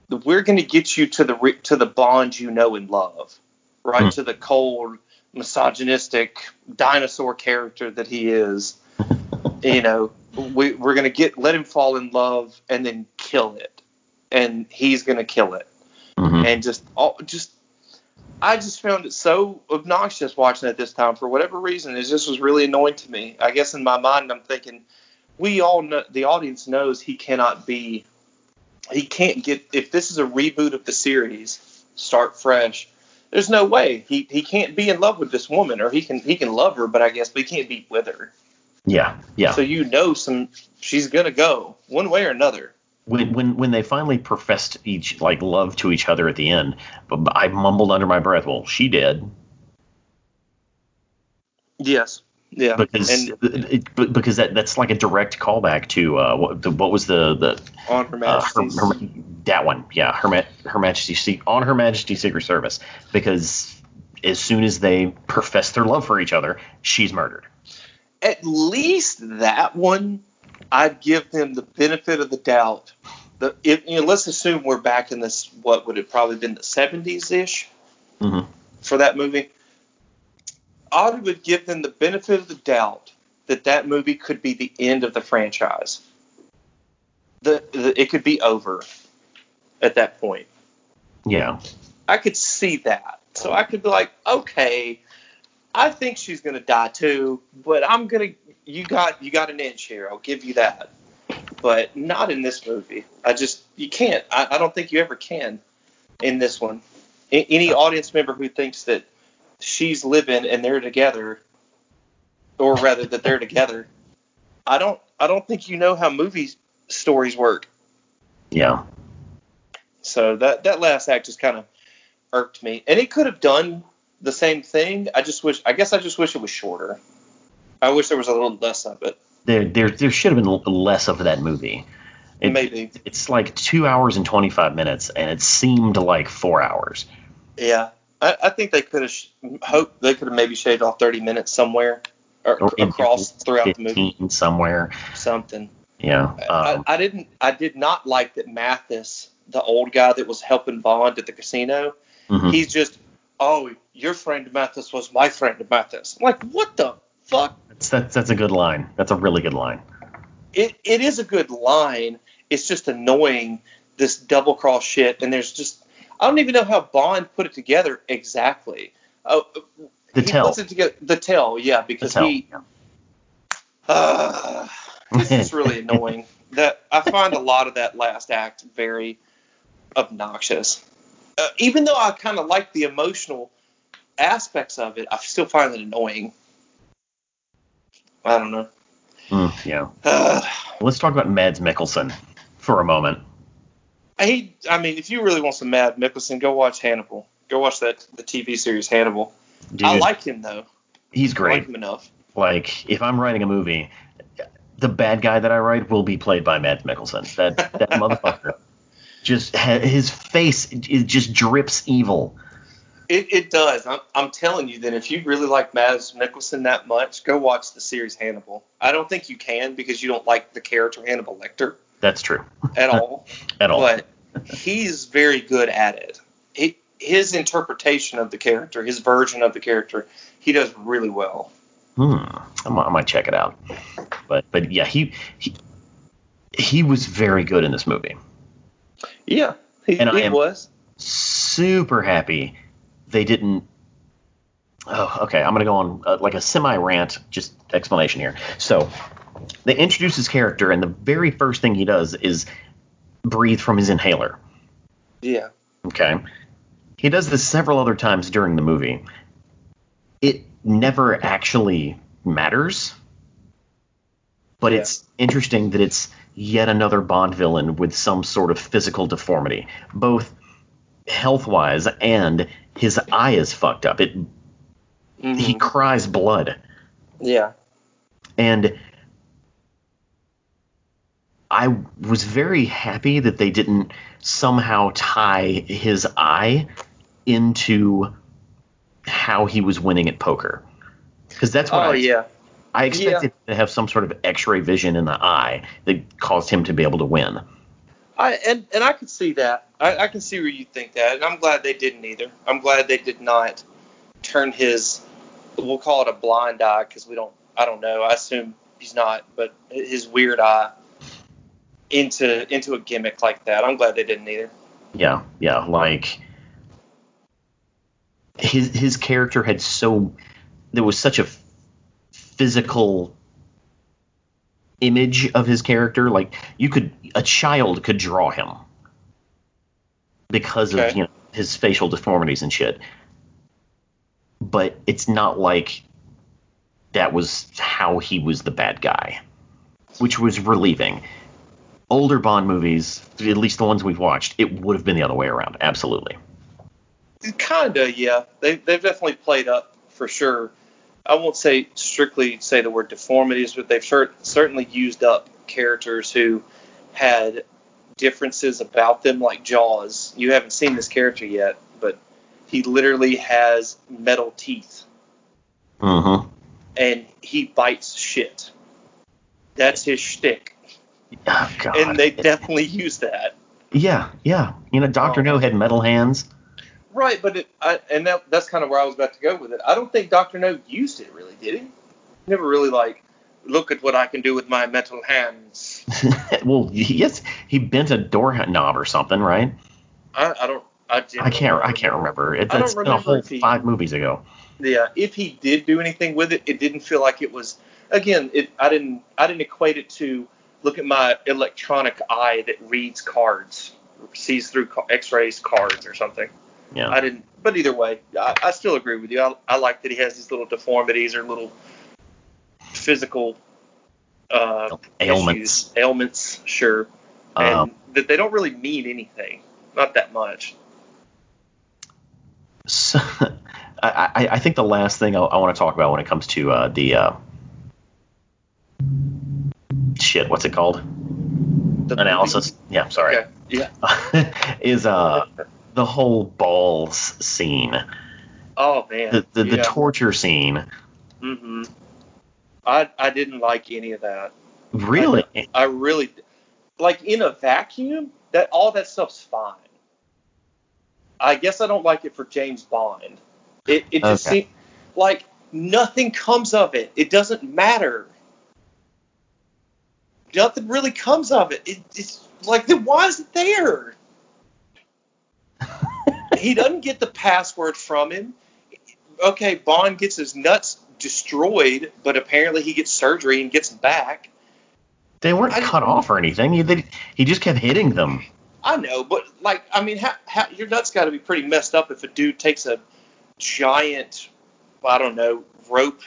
[SPEAKER 2] we're going to get you to the re- to the bond you know and love, right?
[SPEAKER 3] Hmm.
[SPEAKER 2] To the cold, misogynistic dinosaur character that he is. you know, we, we're going to get let him fall in love and then kill it, and he's going to kill it
[SPEAKER 3] Mhm.
[SPEAKER 2] and just all just I just found it so obnoxious watching it this time for whatever reason. It just was really annoying to me. I guess in my mind I'm thinking we all know the audience knows he cannot be he can't get if this is a reboot of the series, start fresh. There's no way he, he can't be in love with this woman, or he can he can love her, but I guess but he can't be with her.
[SPEAKER 3] Yeah, yeah.
[SPEAKER 2] So you know some she's gonna go one way or another.
[SPEAKER 3] when when when they finally professed each like love to each other at the end, but I mumbled under my breath, "Well, she did,"
[SPEAKER 2] Yes. Yeah.
[SPEAKER 3] because
[SPEAKER 2] and
[SPEAKER 3] it, it- because that that's like a direct callback to uh, what the, what was the the
[SPEAKER 2] on her
[SPEAKER 3] uh, her, her, that one, yeah, her her Majesty on her Majesty Secret Service, because as soon as they profess their love for each other, she's murdered.
[SPEAKER 2] At least that one, I'd give them the benefit of the doubt. The if, you know, let's assume we're back in this. What would it probably been the seventies ish
[SPEAKER 3] Mhm.
[SPEAKER 2] for that movie? I would give them the benefit of the doubt that that movie could be the end of the franchise. The, the it could be over at that point.
[SPEAKER 3] Yeah,
[SPEAKER 2] I could see that. So I could be like, okay, I think she's gonna die too, but I'm gonna you got you got an inch here. I'll give you that. But not in this movie. I just you can't. I, I don't think you ever can in this one. A- any audience member who thinks that she's living and they're together, or rather that they're together, I don't I don't think you know how movie stories work.
[SPEAKER 3] yeah,
[SPEAKER 2] So that that last act just kind of irked me, and it could have done the same thing. I just wish. I guess I just wish it was shorter. I wish there was a little less of it.
[SPEAKER 3] there there there should have been less of that movie. It-
[SPEAKER 2] Maybe.
[SPEAKER 3] it's like two hours and twenty five minutes, and it seemed like four hours.
[SPEAKER 2] Yeah. I, I think they could have sh- hope they could have maybe shaved off 30 minutes somewhere or,
[SPEAKER 3] Or
[SPEAKER 2] across throughout the movie.
[SPEAKER 3] somewhere.
[SPEAKER 2] Something.
[SPEAKER 3] Yeah.
[SPEAKER 2] I,
[SPEAKER 3] Um,
[SPEAKER 2] I didn't. I did not like that Mathis, the old guy that was helping Bond at the casino,
[SPEAKER 3] mhm.
[SPEAKER 2] he's just, oh, your friend Mathis was my friend Mathis. I'm like, what the fuck?
[SPEAKER 3] That's, that's that's a good line. That's a really good line.
[SPEAKER 2] it, it is a good line. It's just annoying this double cross shit, and there's just I don't even know how Bond put it together exactly. Oh,
[SPEAKER 3] The
[SPEAKER 2] he
[SPEAKER 3] tell.
[SPEAKER 2] puts it together. The tell, yeah, because
[SPEAKER 3] tell.
[SPEAKER 2] he. Uh, this is really annoying. That I find a lot of that last act very obnoxious. Uh, even though I kind of like the emotional aspects of it, I still find it annoying. I don't know.
[SPEAKER 3] Mm, yeah.
[SPEAKER 2] Uh,
[SPEAKER 3] Let's talk about Mads Mikkelsen for a moment.
[SPEAKER 2] He, I mean, if you really want some Mad Mikkelsen, go watch Hannibal. Go watch that the TV series Hannibal.
[SPEAKER 3] Dude,
[SPEAKER 2] I like him though.
[SPEAKER 3] he's great.
[SPEAKER 2] I like him enough.
[SPEAKER 3] Like, if I'm writing a movie, the bad guy that I write will be played by Mads Mikkelsen. That that motherfucker just his face it just drips evil.
[SPEAKER 2] It, it does. I'm, I'm telling you that if you really like Mads Mikkelsen that much, go watch the series Hannibal. I don't think you can because you don't like the character Hannibal Lecter
[SPEAKER 3] That's true.
[SPEAKER 2] at all.
[SPEAKER 3] At all.
[SPEAKER 2] But he's very good at it. He, his interpretation of the character, his version of the character, he does really well.
[SPEAKER 3] Hmm. I might, I might check it out. But but yeah, he he he was very good in this movie.
[SPEAKER 2] Yeah, he,
[SPEAKER 3] And I am-
[SPEAKER 2] was.
[SPEAKER 3] Super happy they didn't. Oh, okay. I'm gonna go on uh, like a semi rant, just explanation here. So they introduce his character, and the very first thing he does is breathe from his inhaler.
[SPEAKER 2] Yeah.
[SPEAKER 3] Okay. He does this several other times during the movie. It never actually matters, but
[SPEAKER 2] Yeah.
[SPEAKER 3] it's interesting that it's yet another Bond villain with some sort of physical deformity, both health wise and his eye is fucked up. It he
[SPEAKER 2] Mhm.
[SPEAKER 3] cries blood.
[SPEAKER 2] Yeah.
[SPEAKER 3] And I was very happy that they didn't somehow tie his eye into how he was winning at poker. Because that's what
[SPEAKER 2] Oh
[SPEAKER 3] I,
[SPEAKER 2] yeah.
[SPEAKER 3] I expected to have some sort of x-ray vision in the eye that caused him to be able to win.
[SPEAKER 2] I and and I can see that. I, I can see where you think that, and I'm glad they didn't either. I'm glad they did not turn his. We'll call it a blind eye because we don't. I don't know. I assume he's not, but his weird eye into into a gimmick like that. I'm glad they didn't either.
[SPEAKER 3] Yeah, yeah, like his his character had so there was such a physical image of his character like you could a child could draw him because
[SPEAKER 2] Okay.
[SPEAKER 3] of you know his facial deformities and shit but it's not like that was how he was the bad guy which was relieving older bond movies at least the ones we've watched it would have been the other way around absolutely
[SPEAKER 2] Kinda, yeah. They they've definitely played up for sure. I won't say strictly say the word deformities, but they've cer- certainly used up characters who had differences about them, like Jaws. You haven't seen this character yet, but he literally has metal teeth
[SPEAKER 3] mm-hmm
[SPEAKER 2] and he bites shit. That's his shtick,
[SPEAKER 3] oh, God.
[SPEAKER 2] and they definitely use that.
[SPEAKER 3] Yeah, yeah. You know, Doctor
[SPEAKER 2] Oh.
[SPEAKER 3] No had metal hands.
[SPEAKER 2] Right, but it, I, and that, that's kind of where I was about to go with it. I don't think Doctor No used it really, did he? Never really like, look at what I can do with my metal hands.
[SPEAKER 3] well, yes, he bent a door knob or something, right?
[SPEAKER 2] I, I don't. I,
[SPEAKER 3] I can't.
[SPEAKER 2] don't
[SPEAKER 3] I can't remember. It, that's been a whole
[SPEAKER 2] he-
[SPEAKER 3] five movies ago.
[SPEAKER 2] Yeah, if he did do anything with it, it didn't feel like it was. Again, it. I didn't. I didn't equate it to look at my electronic eye that reads cards, sees through X-rays cards or something.
[SPEAKER 3] Yeah.
[SPEAKER 2] I didn't. But either way, I, I still agree with you. I, I like that he has these little deformities or little physical uh,
[SPEAKER 3] Ailments.
[SPEAKER 2] issues, ailments, sure, and
[SPEAKER 3] Um,
[SPEAKER 2] that they don't really mean anything. Not that much.
[SPEAKER 3] So, I, I, think the last thing I, I want to talk about when it comes to uh, the uh, shit, what's it called?
[SPEAKER 2] The
[SPEAKER 3] Analysis. Yeah, sorry.
[SPEAKER 2] Okay. Yeah.
[SPEAKER 3] is uh the whole balls scene,
[SPEAKER 2] Oh man.
[SPEAKER 3] the the, the torture scene.
[SPEAKER 2] Mm-hmm. I I didn't like any of that.
[SPEAKER 3] Really?
[SPEAKER 2] I really like in a vacuum that all that stuff's fine. I guess I don't like it for James Bond. It it just
[SPEAKER 3] Okay.
[SPEAKER 2] seems like nothing comes of it. It doesn't matter. Nothing really comes of it. it it's like then why is it there? He doesn't get the password from him. Okay, Bond gets his nuts destroyed, but apparently he gets surgery and gets back.
[SPEAKER 3] They weren't
[SPEAKER 2] I-
[SPEAKER 3] cut off or anything. He, they, he just kept hitting them.
[SPEAKER 2] I know, but like, I mean, how, how, your nuts got to be pretty messed up if a dude takes a giant, I don't know, rope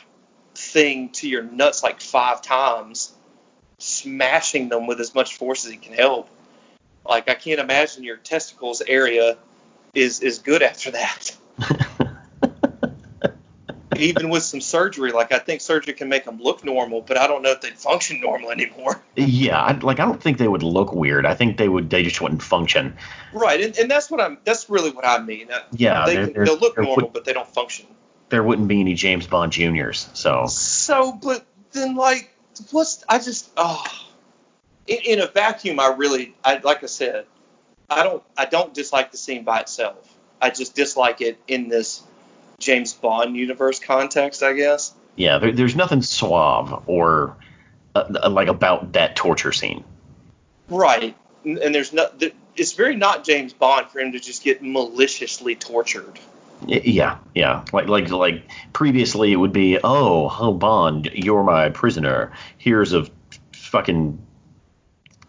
[SPEAKER 2] thing to your nuts like five times, smashing them with as much force as he can help. Like, I can't imagine your testicles area is is good after that. Even with some surgery, like I think surgery can make them look normal, but I don't know if they'd function normal anymore.
[SPEAKER 3] yeah, I, like I don't think they would look weird. I think they would. They just wouldn't function.
[SPEAKER 2] Right, and, and that's what I'm. That's really what I mean. Uh,
[SPEAKER 3] Yeah,
[SPEAKER 2] they
[SPEAKER 3] there-
[SPEAKER 2] can,
[SPEAKER 3] there-
[SPEAKER 2] they'll look normal,
[SPEAKER 3] would-
[SPEAKER 2] but they don't function.
[SPEAKER 3] There wouldn't be any James Bond Juniors. So
[SPEAKER 2] So, but then like, what's I just oh, in, in a vacuum, I really, I like I said, I don't, I don't dislike the scene by itself. I just dislike it in this James Bond universe context, I guess.
[SPEAKER 3] yeah, there, there's nothing suave or uh, like about that torture scene.
[SPEAKER 2] Right, and, and there's no, it's very not James Bond for him to just get maliciously tortured.
[SPEAKER 3] Yeah, yeah. Like like like previously it would be, oh, oh Bond, you're my prisoner. Here's a fucking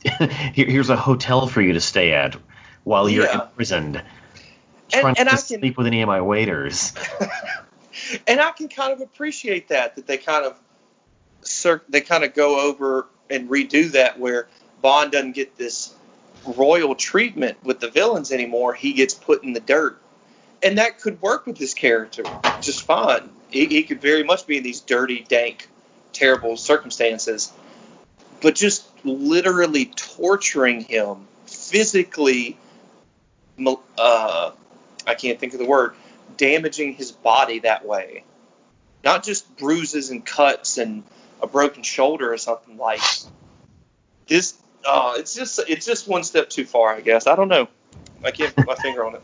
[SPEAKER 3] here's a hotel for you to stay at while you're
[SPEAKER 2] Yeah.
[SPEAKER 3] imprisoned.
[SPEAKER 2] And-
[SPEAKER 3] Trying
[SPEAKER 2] and I
[SPEAKER 3] to
[SPEAKER 2] can-
[SPEAKER 3] sleep with any of my waiters.
[SPEAKER 2] and I can kind of appreciate that that they kind of cir- they kind of go over and redo that where Bond doesn't get this royal treatment with the villains anymore. He gets put in the dirt, and that could work with this character just fine. He, he could very much be in these dirty, dank, terrible circumstances, but just literally torturing him physically. Uh, I can't think of the word damaging his body that way. Not just bruises and cuts and a broken shoulder or something like this. Oh, it's just it's just one step too far, I guess. I don't know. I can't put my finger on it.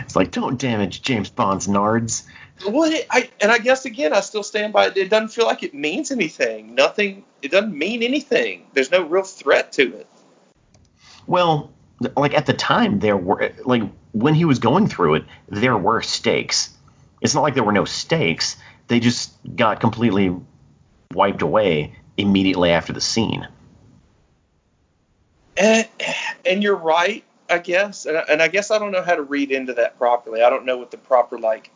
[SPEAKER 3] It's like don't damage James Bond's nards.
[SPEAKER 2] What it, I and I guess again, I still stand by it. It doesn't feel like it means anything. Nothing. It doesn't mean anything. There's no real threat to it.
[SPEAKER 3] Well, like at the time there were like when he was going through it, there were stakes. It's not like there were no stakes. They just got completely wiped away immediately after the scene.
[SPEAKER 2] And, and you're right, I guess. And, and I guess I don't know how to read into that properly. I don't know what the proper like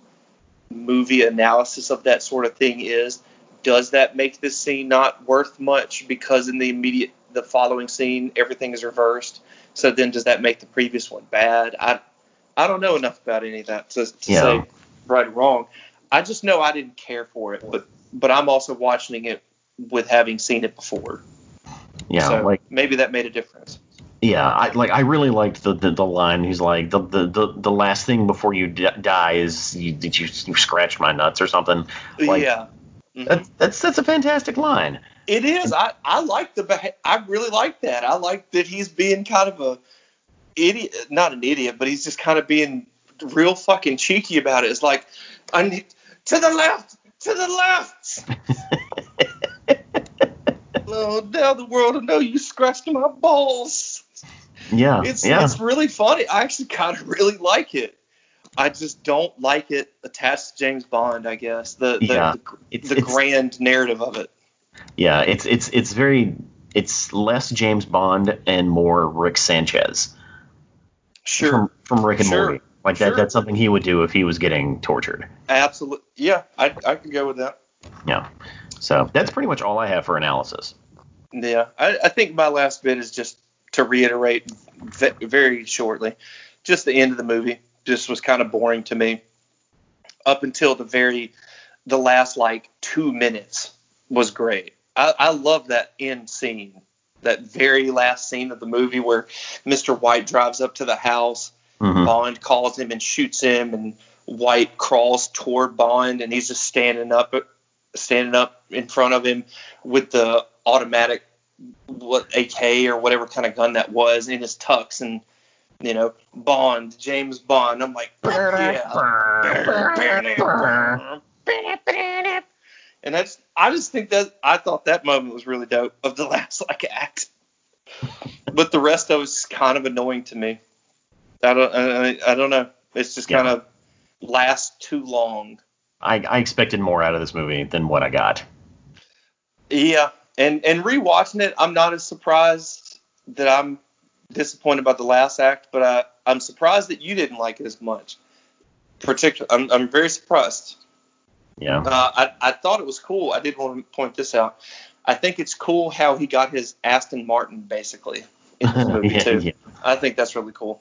[SPEAKER 2] movie analysis of that sort of thing is. Does that make this scene not worth much because in the immediate the following scene everything is reversed? So then does that make the previous one bad? I I don't know enough about any of that to, to
[SPEAKER 3] Yeah.
[SPEAKER 2] say right or wrong. I just know I didn't care for it, but but I'm also watching it with having seen it before.
[SPEAKER 3] Yeah,
[SPEAKER 2] so
[SPEAKER 3] like
[SPEAKER 2] maybe that made a difference.
[SPEAKER 3] yeah, I like I really liked the, the, the line. He's like the, the, the, the last thing before you d- die is you, did you you scratch my nuts or something. Like,
[SPEAKER 2] yeah. Mhm.
[SPEAKER 3] That's that's that's a fantastic line.
[SPEAKER 2] It is. I I like the. beha- I really like that. I like that he's being kind of a idiot, not an idiot, but he's just kind of being real fucking cheeky about it. It's like, I need to the left, to the left. oh, now the world will know you scratched my balls.
[SPEAKER 3] Yeah,
[SPEAKER 2] It's
[SPEAKER 3] yeah.
[SPEAKER 2] it's really funny. I actually kind of really like it. I just don't like it attached to James Bond. I guess the the,
[SPEAKER 3] Yeah.
[SPEAKER 2] the,
[SPEAKER 3] It's-
[SPEAKER 2] the
[SPEAKER 3] it's-
[SPEAKER 2] grand narrative of it.
[SPEAKER 3] Yeah, it's it's it's very it's less James Bond and more Rick Sanchez
[SPEAKER 2] Sure.
[SPEAKER 3] from, from Rick and
[SPEAKER 2] Sure.
[SPEAKER 3] Morty. Like that that's something he would do if he was getting tortured.
[SPEAKER 2] Absolutely. Yeah, I I could go with that.
[SPEAKER 3] Yeah. So that's pretty much all I have for analysis.
[SPEAKER 2] Yeah, I, I think my last bit is just to reiterate ve- very shortly, just the end of the movie just was kind of boring to me. Up until the very, the last like two minutes was great. I, I love that end scene, that very last scene of the movie where Mr. White drives up to the house
[SPEAKER 3] Mhm.
[SPEAKER 2] Bond calls him and shoots him, and White crawls toward Bond, and he's just standing up, standing up in front of him with the automatic what AK or whatever kind of gun that was in his tux, and you know Bond, James Bond. I'm like, yeah. And that's I just think that I thought that moment was really dope of the last like act. But the rest of it's kind of annoying to me. I don't I, I don't know. It's just kind
[SPEAKER 3] Yeah.
[SPEAKER 2] of lasts too long.
[SPEAKER 3] I, I expected more out of this movie than what I got.
[SPEAKER 2] Yeah, and and rewatching it, I'm not as surprised that I'm disappointed about the last act, but I I'm surprised that you didn't like it as much. Particular, I'm I'm very surprised.
[SPEAKER 3] Yeah.
[SPEAKER 2] Uh, I I thought it was cool. I did want to point this out. I think it's cool how he got his Aston Martin basically in this movie
[SPEAKER 3] yeah,
[SPEAKER 2] too.
[SPEAKER 3] yeah.
[SPEAKER 2] I think that's really cool.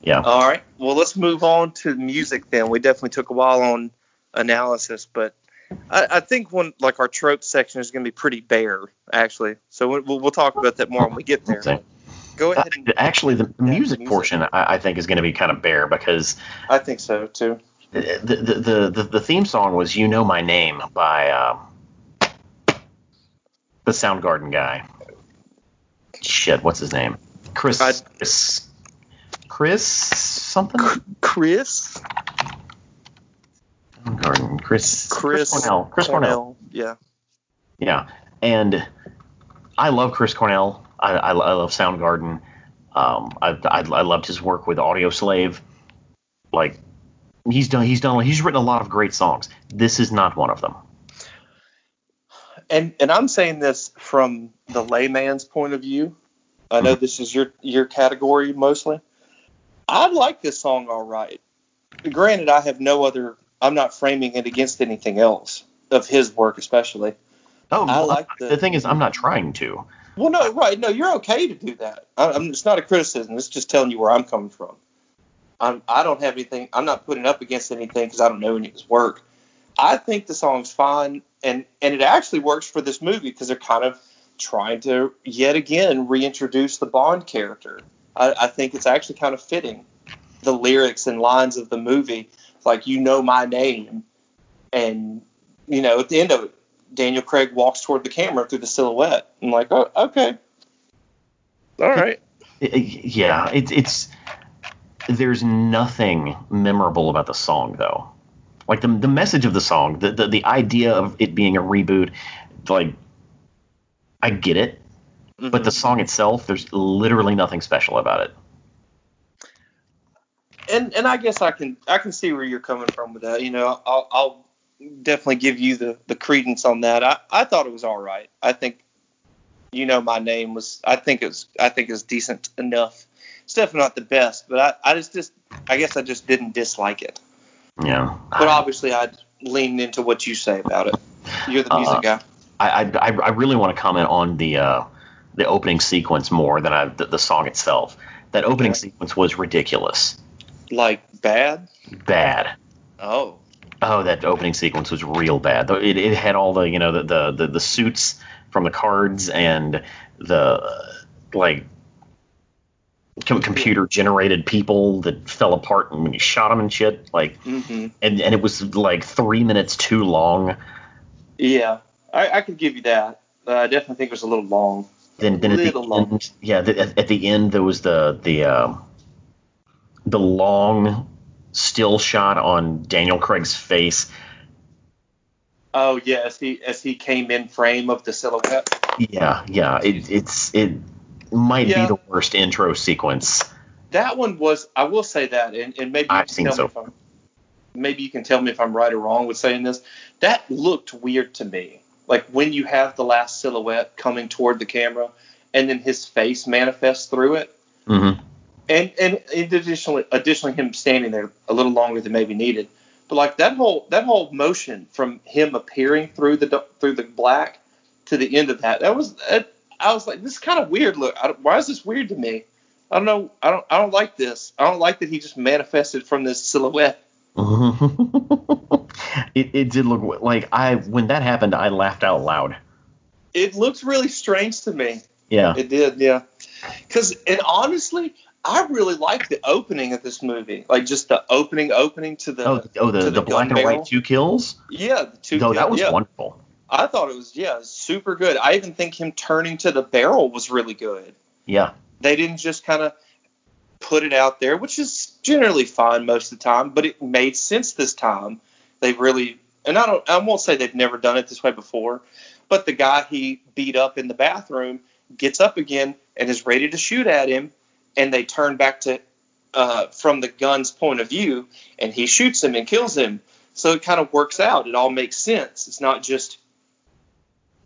[SPEAKER 3] Yeah.
[SPEAKER 2] All right. Well, let's move on to music then. We definitely took a while on analysis, but I, I think one like our trope section is going to be pretty bare actually. So we- we'll, we'll talk about that more when we get there.
[SPEAKER 3] So,
[SPEAKER 2] Go ahead. And,
[SPEAKER 3] actually, the music
[SPEAKER 2] music.
[SPEAKER 3] portion I, I think is going to be kind of bare because
[SPEAKER 2] I think so too.
[SPEAKER 3] the the, the the the theme song was "You Know My Name" by um, the Soundgarden guy. Shit, what's his name? Chris.
[SPEAKER 2] I-
[SPEAKER 3] Chris. Chris something.
[SPEAKER 2] Chris.
[SPEAKER 3] Soundgarden. Chris.
[SPEAKER 2] Chris.
[SPEAKER 3] Cornell. Chris Cornell.
[SPEAKER 2] Yeah.
[SPEAKER 3] Yeah, and I love Chris Cornell. I, I, I love Soundgarden. Um, I, I I loved his work with Audioslave. Like he's done he's done he's written a lot of great songs. This is not one of them.
[SPEAKER 2] And and I'm saying this from the layman's point of view. I know this is your your category mostly. I like this song all right. Granted, I have no other. I'm not framing it against anything else of his work, especially.
[SPEAKER 3] Oh,
[SPEAKER 2] I like
[SPEAKER 3] the,
[SPEAKER 2] the-
[SPEAKER 3] thing is, I'm not trying to.
[SPEAKER 2] Well, no, right? No, you're okay to do that. I, I'm, it's not a criticism. It's just telling you where I'm coming from. I'm, I don't have anything. I'm not putting up against anything because I don't know any of his work. I think the song's fine, and and it actually works for this movie because they're kind of trying to yet again reintroduce the Bond character. I, I think it's actually kind of fitting. The lyrics and lines of the movie, like you know my name, and you know at the end of it, Daniel Craig walks toward the camera through the silhouette. I'm like, oh, okay, all right.
[SPEAKER 3] I- I- yeah, it's it's there's nothing memorable about the song though. Like the the message of the song, the the, the idea of it being a reboot, like I get it, But mm-hmm. the song itself, there's literally nothing special about it.
[SPEAKER 2] And and I guess I can I can see where you're coming from with that. You know, I'll, I'll definitely give you the the credence on that. I I thought it was all right. I think, you know, my name was I think it was I think it was decent enough. It's definitely not the best, but I I just just I guess I just didn't dislike it.
[SPEAKER 3] Yeah.
[SPEAKER 2] But obviously I'd lean into what you say about it. You're the music
[SPEAKER 3] Uh,
[SPEAKER 2] guy.
[SPEAKER 3] I, I, I really want to comment on the uh, the opening sequence more than I, the, the song itself. That opening sequence was ridiculous,
[SPEAKER 2] Like bad?
[SPEAKER 3] bad.
[SPEAKER 2] Oh.
[SPEAKER 3] Oh, that opening sequence was real bad. It, it had all the you know the, the, the, the suits from the cards and the like com- computer generated people that fell apart and when you shot them and shit. Like
[SPEAKER 2] hmm
[SPEAKER 3] and and it was like three minutes too long.
[SPEAKER 2] Yeah. I, I could give you that. Uh, I definitely think it was a little long.
[SPEAKER 3] Then then at the
[SPEAKER 2] long.
[SPEAKER 3] end, yeah, the, at, at the end there was the the um, the long still shot on Daniel Craig's face.
[SPEAKER 2] Oh yeah, as he as he came in frame of the silhouette.
[SPEAKER 3] Yeah, yeah, it, it's it might
[SPEAKER 2] Yeah.
[SPEAKER 3] be the worst intro sequence.
[SPEAKER 2] That one was. I will say that, and, and maybe
[SPEAKER 3] I've seen so
[SPEAKER 2] me maybe you can tell me if I'm right or wrong with saying this. That looked weird to me. Like when you have the last silhouette coming toward the camera, and then his face manifests through it,
[SPEAKER 3] hmm
[SPEAKER 2] and and additionally, additionally him standing there a little longer than maybe needed. But like that whole that whole motion from him appearing through the through the black to the end of that, that was that, I was like, this is kind of weird. Look, I, why is this weird to me? I don't know. I don't I don't like this. I don't like that he just manifested from this silhouette.
[SPEAKER 3] it it did look like I when that happened I laughed out loud.
[SPEAKER 2] It looks really strange to me.
[SPEAKER 3] Yeah.
[SPEAKER 2] It did, yeah. Because and honestly, I really like the opening of this movie. Like just the opening, opening to the
[SPEAKER 3] oh, oh, the the,
[SPEAKER 2] the
[SPEAKER 3] black and white two kills.
[SPEAKER 2] yeah, the two.
[SPEAKER 3] No, that was
[SPEAKER 2] yeah.
[SPEAKER 3] wonderful.
[SPEAKER 2] I thought it was yeah super good. I even think him turning to the barrel was really good.
[SPEAKER 3] Yeah.
[SPEAKER 2] They didn't just kind of put it out there, which is generally fine most of the time, but it made sense this time. They really and I don't I won't say they've never done it this way before, but the guy he beat up in the bathroom gets up again and is ready to shoot at him, and they turn back to uh, from the gun's point of view, and he shoots him and kills him. So it kind of works out. It all makes sense. It's not just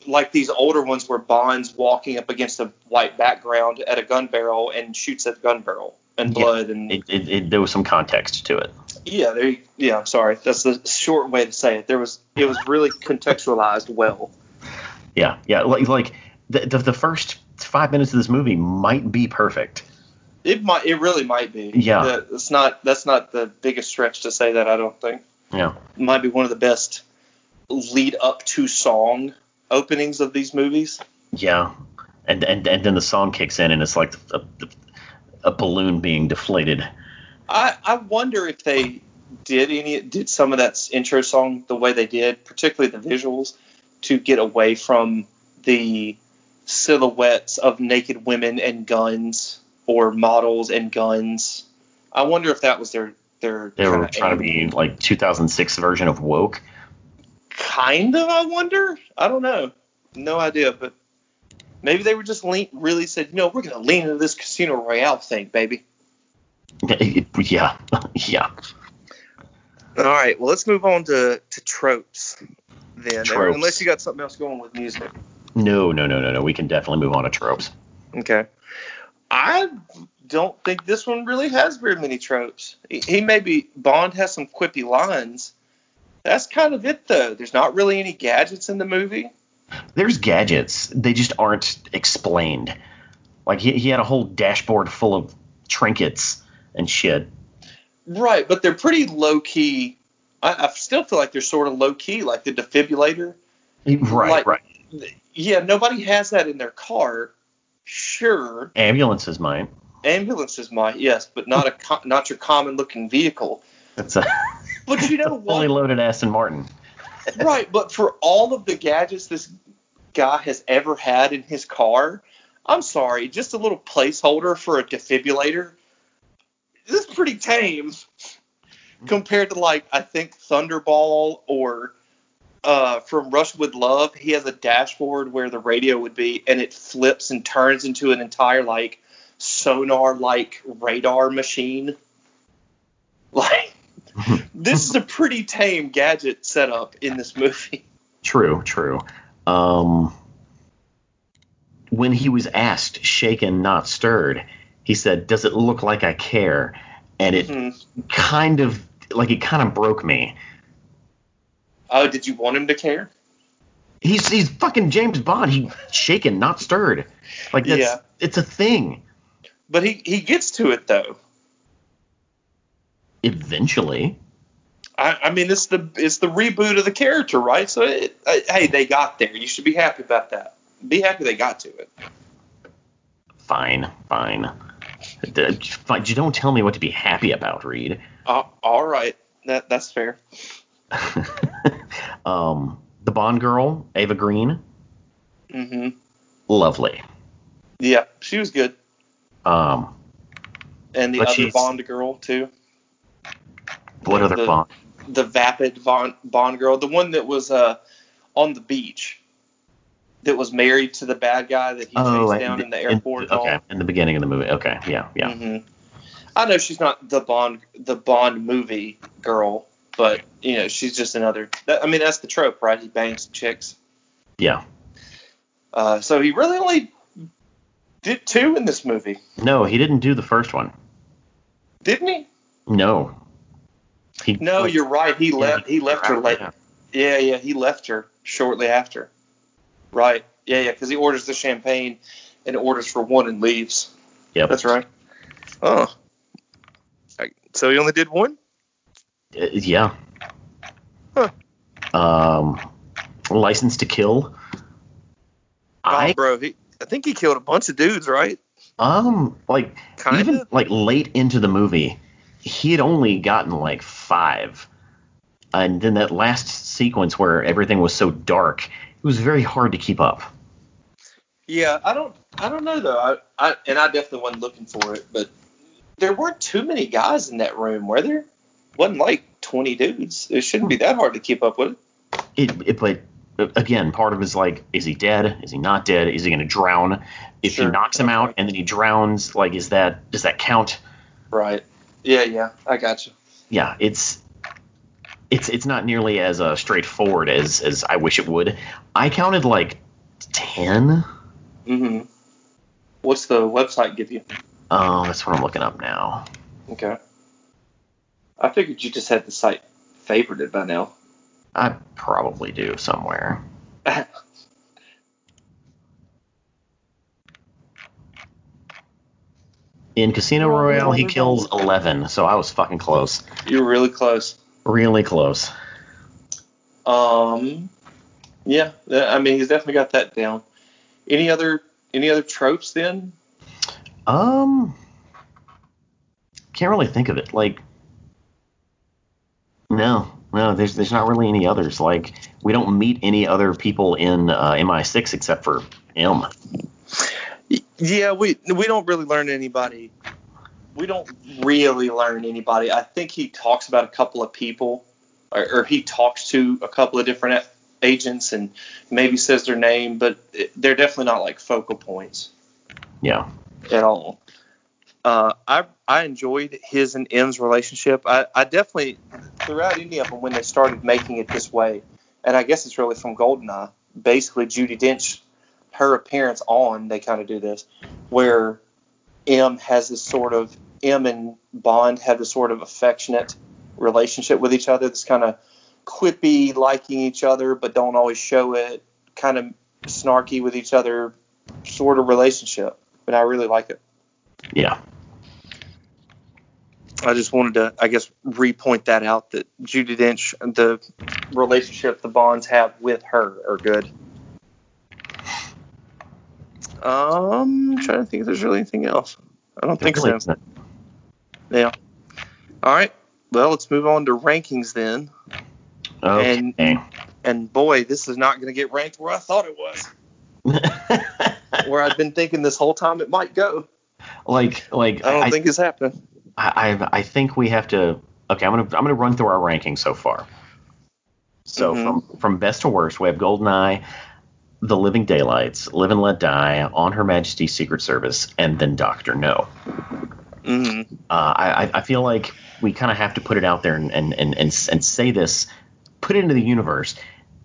[SPEAKER 2] like these older ones where Bond's walking up against a white background at a gun barrel and shoots at the gun barrel and
[SPEAKER 3] Yeah,
[SPEAKER 2] blood and
[SPEAKER 3] It, it, it there was some context to it.
[SPEAKER 2] yeah, there. You, yeah, I'm sorry. That's the short way to say it. There was it was really contextualized well.
[SPEAKER 3] Yeah, yeah. Like like the the, the first five minutes of this movie might be perfect.
[SPEAKER 2] It might. It really might be.
[SPEAKER 3] Yeah.
[SPEAKER 2] It's not. That's not the biggest stretch to say that. I don't think.
[SPEAKER 3] Yeah.
[SPEAKER 2] It might be one of the best lead up to song openings of these movies.
[SPEAKER 3] Yeah. And and and then the song kicks in and it's like a, a balloon being deflated.
[SPEAKER 2] I I wonder if they did any did some of that intro song the way they did, particularly the visuals, to get away from the silhouettes of naked women and guns or models and guns. I wonder if that was their their
[SPEAKER 3] They were
[SPEAKER 2] kinda
[SPEAKER 3] trying to be like 2006 version of woke.
[SPEAKER 2] kind of. I wonder. I don't know. No idea, but maybe they were just lean, really said, you know, we're gonna lean into this Casino Royale thing, baby.
[SPEAKER 3] yeah. yeah.
[SPEAKER 2] All right, well, let's move on to, to tropes then.
[SPEAKER 3] Tropes.
[SPEAKER 2] Unless you got something else going with music.
[SPEAKER 3] No, no, no, no, no. We can definitely move on to tropes.
[SPEAKER 2] Okay. I don't think this one really has very many tropes. He, he maybe Bond has some quippy lines. That's kind of it though. There's not really any gadgets in the movie.
[SPEAKER 3] There's gadgets. They just aren't explained. Like he, he had a whole dashboard full of trinkets and shit.
[SPEAKER 2] Right, but they're pretty low key. I, I still feel like they're sort of low key, like the defibrillator.
[SPEAKER 3] Right,
[SPEAKER 2] Like-
[SPEAKER 3] right.
[SPEAKER 2] Yeah, nobody has that in their car. Sure,
[SPEAKER 3] Ambulances might.
[SPEAKER 2] ambulances might, yes, but not a co- not your common looking vehicle.
[SPEAKER 3] That's a
[SPEAKER 2] But you know
[SPEAKER 3] fully
[SPEAKER 2] what?
[SPEAKER 3] loaded Aston Martin.
[SPEAKER 2] right, but for all of the gadgets this guy has ever had in his car, I'm sorry, just a little placeholder for a defibrillator. This is pretty tame compared to like I think Thunderball or uh, from Russia with Love, he has a dashboard where the radio would be, and it flips and turns into an entire like sonar like radar machine. Like this is a pretty tame gadget setup in this movie.
[SPEAKER 3] True, true. Um, when he was asked, shaken, not stirred, he said, "Does it look like I care?" And it
[SPEAKER 2] Mhm.
[SPEAKER 3] kind of like it kind of broke me.
[SPEAKER 2] Oh, did you want him to care?
[SPEAKER 3] He's he's fucking James Bond. He's shaken, not stirred. Like that's
[SPEAKER 2] Yeah.
[SPEAKER 3] it's a thing.
[SPEAKER 2] But he he gets to it though.
[SPEAKER 3] Eventually,
[SPEAKER 2] I, I mean, it's the it's the reboot of the character, right? So, it, uh, hey, they got there. You should be happy about that. Be happy they got to it.
[SPEAKER 3] fine, fine. Fine, You don't tell me what to be happy about, Reed.
[SPEAKER 2] Uh, all right, that that's fair.
[SPEAKER 3] um, the Bond girl, Eva Green,
[SPEAKER 2] hmm
[SPEAKER 3] lovely.
[SPEAKER 2] Yeah, she was good,
[SPEAKER 3] Um,
[SPEAKER 2] and the other Bond girl too,
[SPEAKER 3] what other
[SPEAKER 2] The-
[SPEAKER 3] Bond?
[SPEAKER 2] the vapid Bond Bond girl, the one that was uh on the beach, that was married to the bad guy that he chased down in the airport. all.
[SPEAKER 3] okay, in the beginning of the movie. Okay, yeah, yeah.
[SPEAKER 2] hmm I know she's not the Bond the Bond movie girl, but you know she's just another. I mean that's the trope, right? He bangs chicks.
[SPEAKER 3] Yeah.
[SPEAKER 2] Uh, so he really only did two in this movie,
[SPEAKER 3] No, he didn't do the first one.
[SPEAKER 2] didn't he?
[SPEAKER 3] No. He,
[SPEAKER 2] No, you're right. He
[SPEAKER 3] yeah,
[SPEAKER 2] left. He left her late.
[SPEAKER 3] yeah.
[SPEAKER 2] Yeah, yeah. He left her shortly after. Right. Yeah, yeah. Because he orders the champagne and orders for one and leaves.
[SPEAKER 3] Yeah.
[SPEAKER 2] That's right. Oh. So he only did one.
[SPEAKER 3] Uh, yeah.
[SPEAKER 2] Huh.
[SPEAKER 3] Um, License to Kill. I
[SPEAKER 2] oh, bro. He, I think he killed a bunch of dudes, right?
[SPEAKER 3] um like
[SPEAKER 2] Kinda.
[SPEAKER 3] even like late into the movie, he had only gotten like five, and then that last sequence where everything was so dark, it was very hard to keep up.
[SPEAKER 2] Yeah, I don't. I don't know though. I, I and I definitely wasn't looking for it, but there weren't too many guys in that room, were there? Wasn't like 20 dudes. It shouldn't be that hard to keep up with.
[SPEAKER 3] It, it but again, part of it is like, is he dead? Is he not dead? Is he going to drown? If
[SPEAKER 2] Sure,
[SPEAKER 3] he knocks him out and then he drowns, like, is that does that count?
[SPEAKER 2] Right. Yeah, yeah. I got you.
[SPEAKER 3] Yeah, it's it's it's not nearly as uh, straightforward as as I wish it would. I counted like ten.
[SPEAKER 2] Mm-hmm. What's the website give you?
[SPEAKER 3] Oh, that's what I'm looking up now.
[SPEAKER 2] Okay. I figured you just had the site favorited by now.
[SPEAKER 3] I probably do somewhere. In Casino Royale, he kills 11, so I was fucking close.
[SPEAKER 2] you were really close.
[SPEAKER 3] Really close.
[SPEAKER 2] Um. Yeah. I mean, he's definitely got that down. Any other any other tropes then?
[SPEAKER 3] Um, can't really think of it. Like, no, no, there's there's not really any others. Like, we don't meet any other people in uh, MI6 except for M.
[SPEAKER 2] Yeah, we we don't really learn anybody. We don't really learn anybody. I think he talks about a couple of people, or, or he talks to a couple of different agents and maybe says their name, but it, they're definitely not like focal points
[SPEAKER 3] Yeah,
[SPEAKER 2] at all. Uh, I I enjoyed his and M's relationship. I, I definitely throughout any of them when they started making it this way, and I guess it's really from Goldeneye. Basically, Judi Dench, her appearance on, they kind of do this, where M has this sort of M and Bond have this sort of affectionate relationship with each other. This kind of quippy, liking each other, but don't always show it. Kind of snarky with each other, sort of relationship. But I really like it.
[SPEAKER 3] yeah,
[SPEAKER 2] I just wanted to, I guess, repoint that out that Judi Dench, the relationship the Bonds have with her are good. Um, I'm trying to think if there's really anything else. I don't think so. Yeah. All right. Well, let's move on to rankings then.
[SPEAKER 3] Okay.
[SPEAKER 2] And boy, this is not going to get ranked where I thought it was. Where I've been thinking this whole time it might go.
[SPEAKER 3] like, like
[SPEAKER 2] I don't
[SPEAKER 3] I,
[SPEAKER 2] think it's happening.
[SPEAKER 3] I, I, I think we have to. Okay, I'm gonna I'm gonna run through our rankings so far. So
[SPEAKER 2] Mhm.
[SPEAKER 3] from from best to worst, we have Goldeneye, The Living Daylights, Live and Let Die, On Her Majesty's Secret Service, and then Doctor No.
[SPEAKER 2] hmm
[SPEAKER 3] Uh, I, I- I feel like we kind of have to put it out there and, and, and, and, and say this, put it into the universe.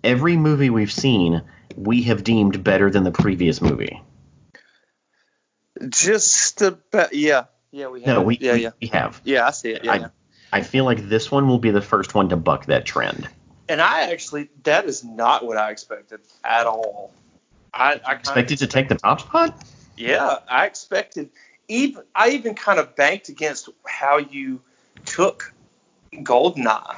[SPEAKER 3] Every movie we've seen, we have deemed better than the previous movie.
[SPEAKER 2] Just about, yeah, yeah, we have.
[SPEAKER 3] No, we,
[SPEAKER 2] yeah,
[SPEAKER 3] we,
[SPEAKER 2] yeah,
[SPEAKER 3] we have.
[SPEAKER 2] yeah. I see it. Yeah,
[SPEAKER 3] I-
[SPEAKER 2] yeah.
[SPEAKER 3] I feel like this one will be the first one to buck that trend.
[SPEAKER 2] And I actually, that is not what I expected at all. I, I
[SPEAKER 3] Expected to take the top spot?
[SPEAKER 2] Yeah, I expected. Even I even kind of banked against how you took Goldeneye,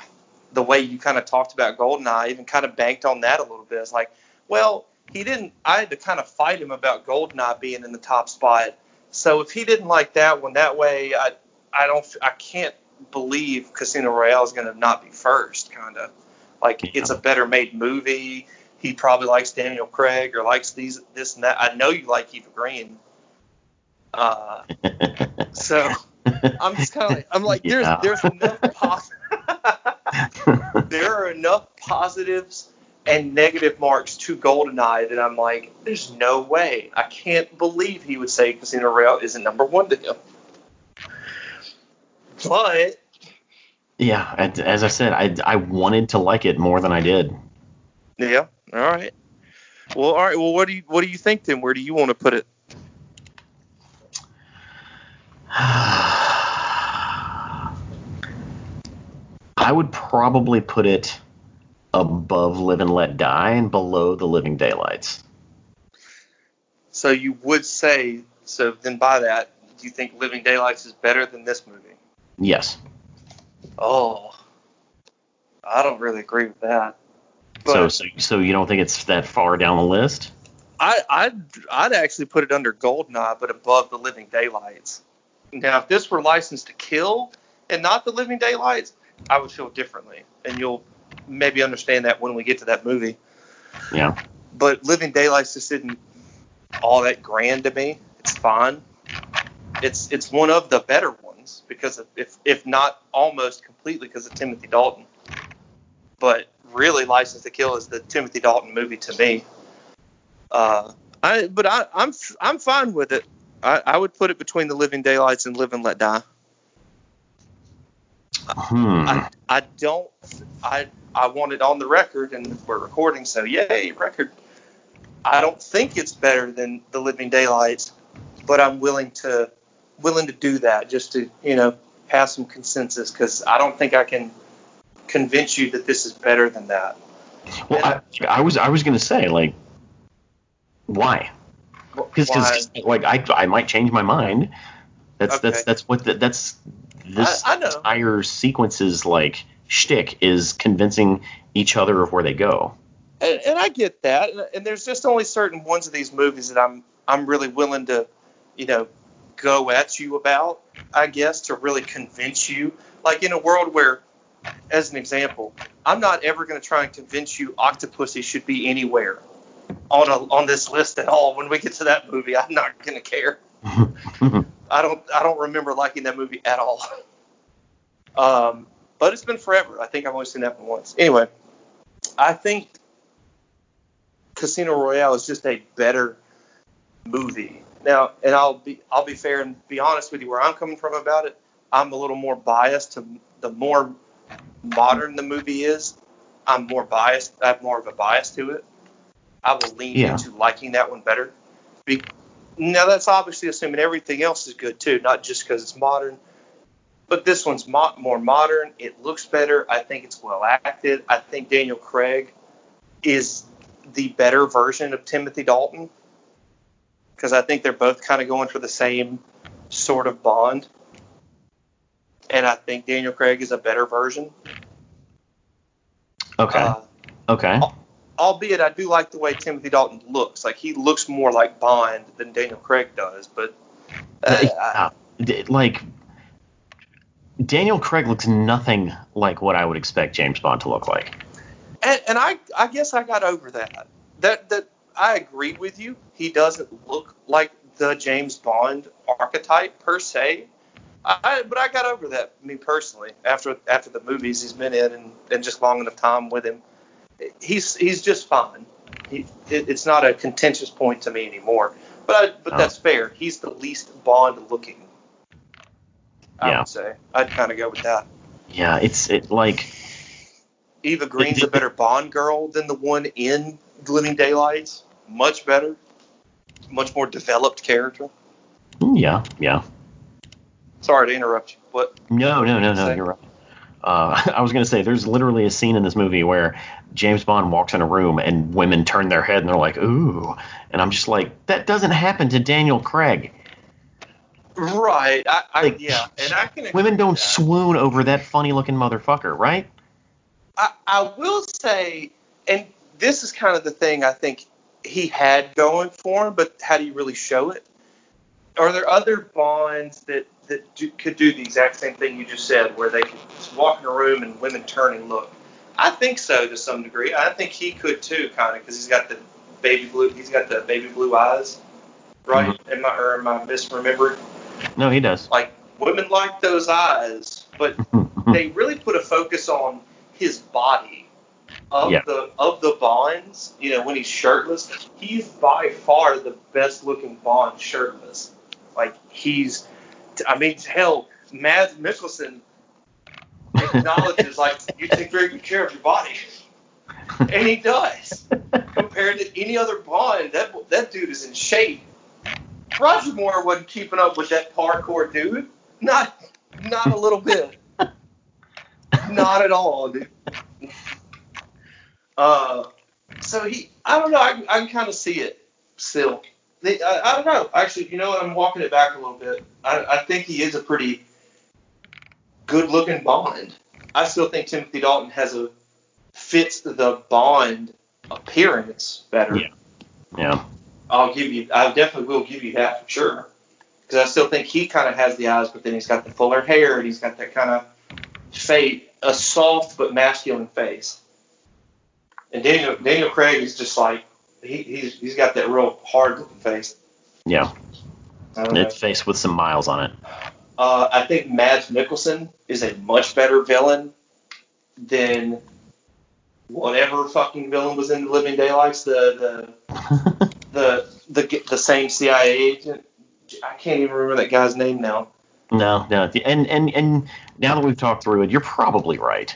[SPEAKER 2] the way you kind of talked about Goldeneye. I even kind of banked on that a little bit. It's like, well, he didn't. I had to kind of fight him about Goldeneye being in the top spot. So if he didn't like that one that way, I I don't I can't believe Casino Royale is going to not be first. Kind of like
[SPEAKER 3] Yeah.
[SPEAKER 2] it's a better made movie. He probably likes Daniel Craig or likes these this and that. I know you like Eva Green. Uh, so I'm just kind of like I'm like
[SPEAKER 3] Yeah.
[SPEAKER 2] there's there's enough pos- there are enough positives and negative marks to Goldeneye that I'm like there's no way I can't believe he would say Casino Royale isn't number one to him. But
[SPEAKER 3] yeah, as I said, I, I wanted to like it more than I did.
[SPEAKER 2] yeah, all right. Well, all right. Well, what do you what do you think then? Where do you want to put it?
[SPEAKER 3] I would probably put it above Live and Let Die and below The Living Daylights.
[SPEAKER 2] So you would say so. Then by that, do you think Living Daylights is better than this movie?
[SPEAKER 3] Yes.
[SPEAKER 2] Oh, I don't really agree with that.
[SPEAKER 3] So, so so you don't think it's that far down the list?
[SPEAKER 2] I, I'd I'd actually put it under Goldeneye, but above the Living Daylights. Now, if this were Licensed to Kill and not the Living Daylights, I would feel differently, and you'll maybe understand that when we get to that movie.
[SPEAKER 3] Yeah.
[SPEAKER 2] But Living Daylights just isn't all that grand to me. It's fine. It's it's one of the better ones because of, if if not almost completely because of Timothy Dalton. But really, License to Kill is the Timothy Dalton movie to me. Uh, I but I I'm I'm fine with it. I, I would put it between the Living Daylights and Live and Let Die.
[SPEAKER 3] Hmm.
[SPEAKER 2] I, I don't I I want it on the record and we're recording so yay record I don't think it's better than the Living Daylights but I'm willing to willing to do that just to you know have some consensus because I don't think I can convince you that this is better than that
[SPEAKER 3] well, I, I was I was gonna say like, why? Because like I I might change my mind. That's that's
[SPEAKER 2] Okay.
[SPEAKER 3] that's what the, that's this
[SPEAKER 2] I- I
[SPEAKER 3] entire sequence's like shtick is convincing each other of where they go.
[SPEAKER 2] and, and I get that, and, and there's just only certain ones of these movies that I'm I'm really willing to, you know, go at you about. I guess to really convince you, like in a world where, as an example, I'm not ever going to try and convince you Octopussy should be anywhere on a on this list at all. When we get to that movie, I'm not going to care. I don't I don't remember liking that movie at all. Um, but it's been forever. I think I've only seen that one once. Anyway, I think Casino Royale is just a better movie. Now, and I'll be I'll be fair and be honest with you where I'm coming from about it. I'm a little more biased to the more modern the movie is. I'm more biased. I have more of a bias to it. I will lean
[SPEAKER 3] Yeah.
[SPEAKER 2] into liking that one better. Be, now that's obviously assuming everything else is good too, not just because it's modern. But this one's mo- more modern. It looks better. I think it's well acted. I think Daniel Craig is the better version of Timothy Dalton because I think they're both kind of going for the same sort of bond. And I think Daniel Craig is a better version.
[SPEAKER 3] okay.
[SPEAKER 2] Uh,
[SPEAKER 3] okay.
[SPEAKER 2] albeit I do like the way Timothy Dalton looks. Like he looks more like Bond than Daniel Craig does. But uh,
[SPEAKER 3] Uh, d- like Daniel Craig looks nothing like what I would expect James Bond to look like.
[SPEAKER 2] and, and I I guess I got over that. That that I agree with you. He doesn't look like the James Bond archetype per se. I, but I got over that me personally after after the movies he's been in and, and just long enough time with him. he's he's just fine. He, it, it's not a contentious point to me anymore. But I, but
[SPEAKER 3] Oh.
[SPEAKER 2] that's fair. He's the least Bond looking. I
[SPEAKER 3] Yeah.
[SPEAKER 2] would say. I'd kind of go with that.
[SPEAKER 3] Yeah, it's it like
[SPEAKER 2] Eva Green's a better Bond girl than the one in Living Daylights. Much better. Much more developed character.
[SPEAKER 3] mm, yeah, yeah.
[SPEAKER 2] Sorry to interrupt you. What?
[SPEAKER 3] No, no, no, no.
[SPEAKER 2] Say.
[SPEAKER 3] You're right. Uh, I was gonna say there's literally a scene in this movie where James Bond walks in a room and women turn their head and they're like, "Ooh," and I'm just like, that doesn't happen to Daniel Craig.
[SPEAKER 2] Right. I, I
[SPEAKER 3] Like,
[SPEAKER 2] yeah. And I can.
[SPEAKER 3] Women don't
[SPEAKER 2] that.
[SPEAKER 3] swoon over that funny looking motherfucker, right?
[SPEAKER 2] I, I will say, and this is kind of the thing I think he had going for him, but how do you really show it? Are there other Bonds that that do, could do the exact same thing you just said, where they could just walk in a room and women turn and look? I think so to some degree. I think he could too, kind of, because he's got the baby blue. He's got the baby blue eyes, right? Mm-hmm. Am I or am I misremembering?
[SPEAKER 3] No, he does.
[SPEAKER 2] Like women like those eyes, but they really put a focus on his body of
[SPEAKER 3] Yeah.
[SPEAKER 2] the of the Bonds. You know, when he's shirtless, he's by far the best looking Bond shirtless. Like he's, I mean, hell, Mads Mikkelsen acknowledges like you take very good care of your body, and he does. Compared to any other Bond, that that dude is in shape. Roger Moore wasn't keeping up with that parkour dude. Not not a little bit. Not at all, dude. Uh, so he, I don't know. I, I can kind of see it still. The- I, I don't know. Actually, you know what? I'm walking it back a little bit. I, I think he is a pretty good-looking Bond. I still think Timothy Dalton has a fits the Bond appearance better.
[SPEAKER 3] Yeah. Yeah.
[SPEAKER 2] I'll give you. I definitely will give you that for sure. Because I still think he kind of has the eyes, but then he's got the fuller hair and he's got that kind of face, a soft but masculine face. And Daniel Daniel Craig is just like he, he's he's got that real hard looking face.
[SPEAKER 3] Yeah.
[SPEAKER 2] I don't know.
[SPEAKER 3] It's face with some miles on it.
[SPEAKER 2] Uh, I think Mads Mikkelsen is a much better villain than whatever fucking villain was in the Living Daylights. The the the the the same CIA agent. I can't even remember that guy's name now.
[SPEAKER 3] No, no, and and and now that we've talked through it, you're probably right.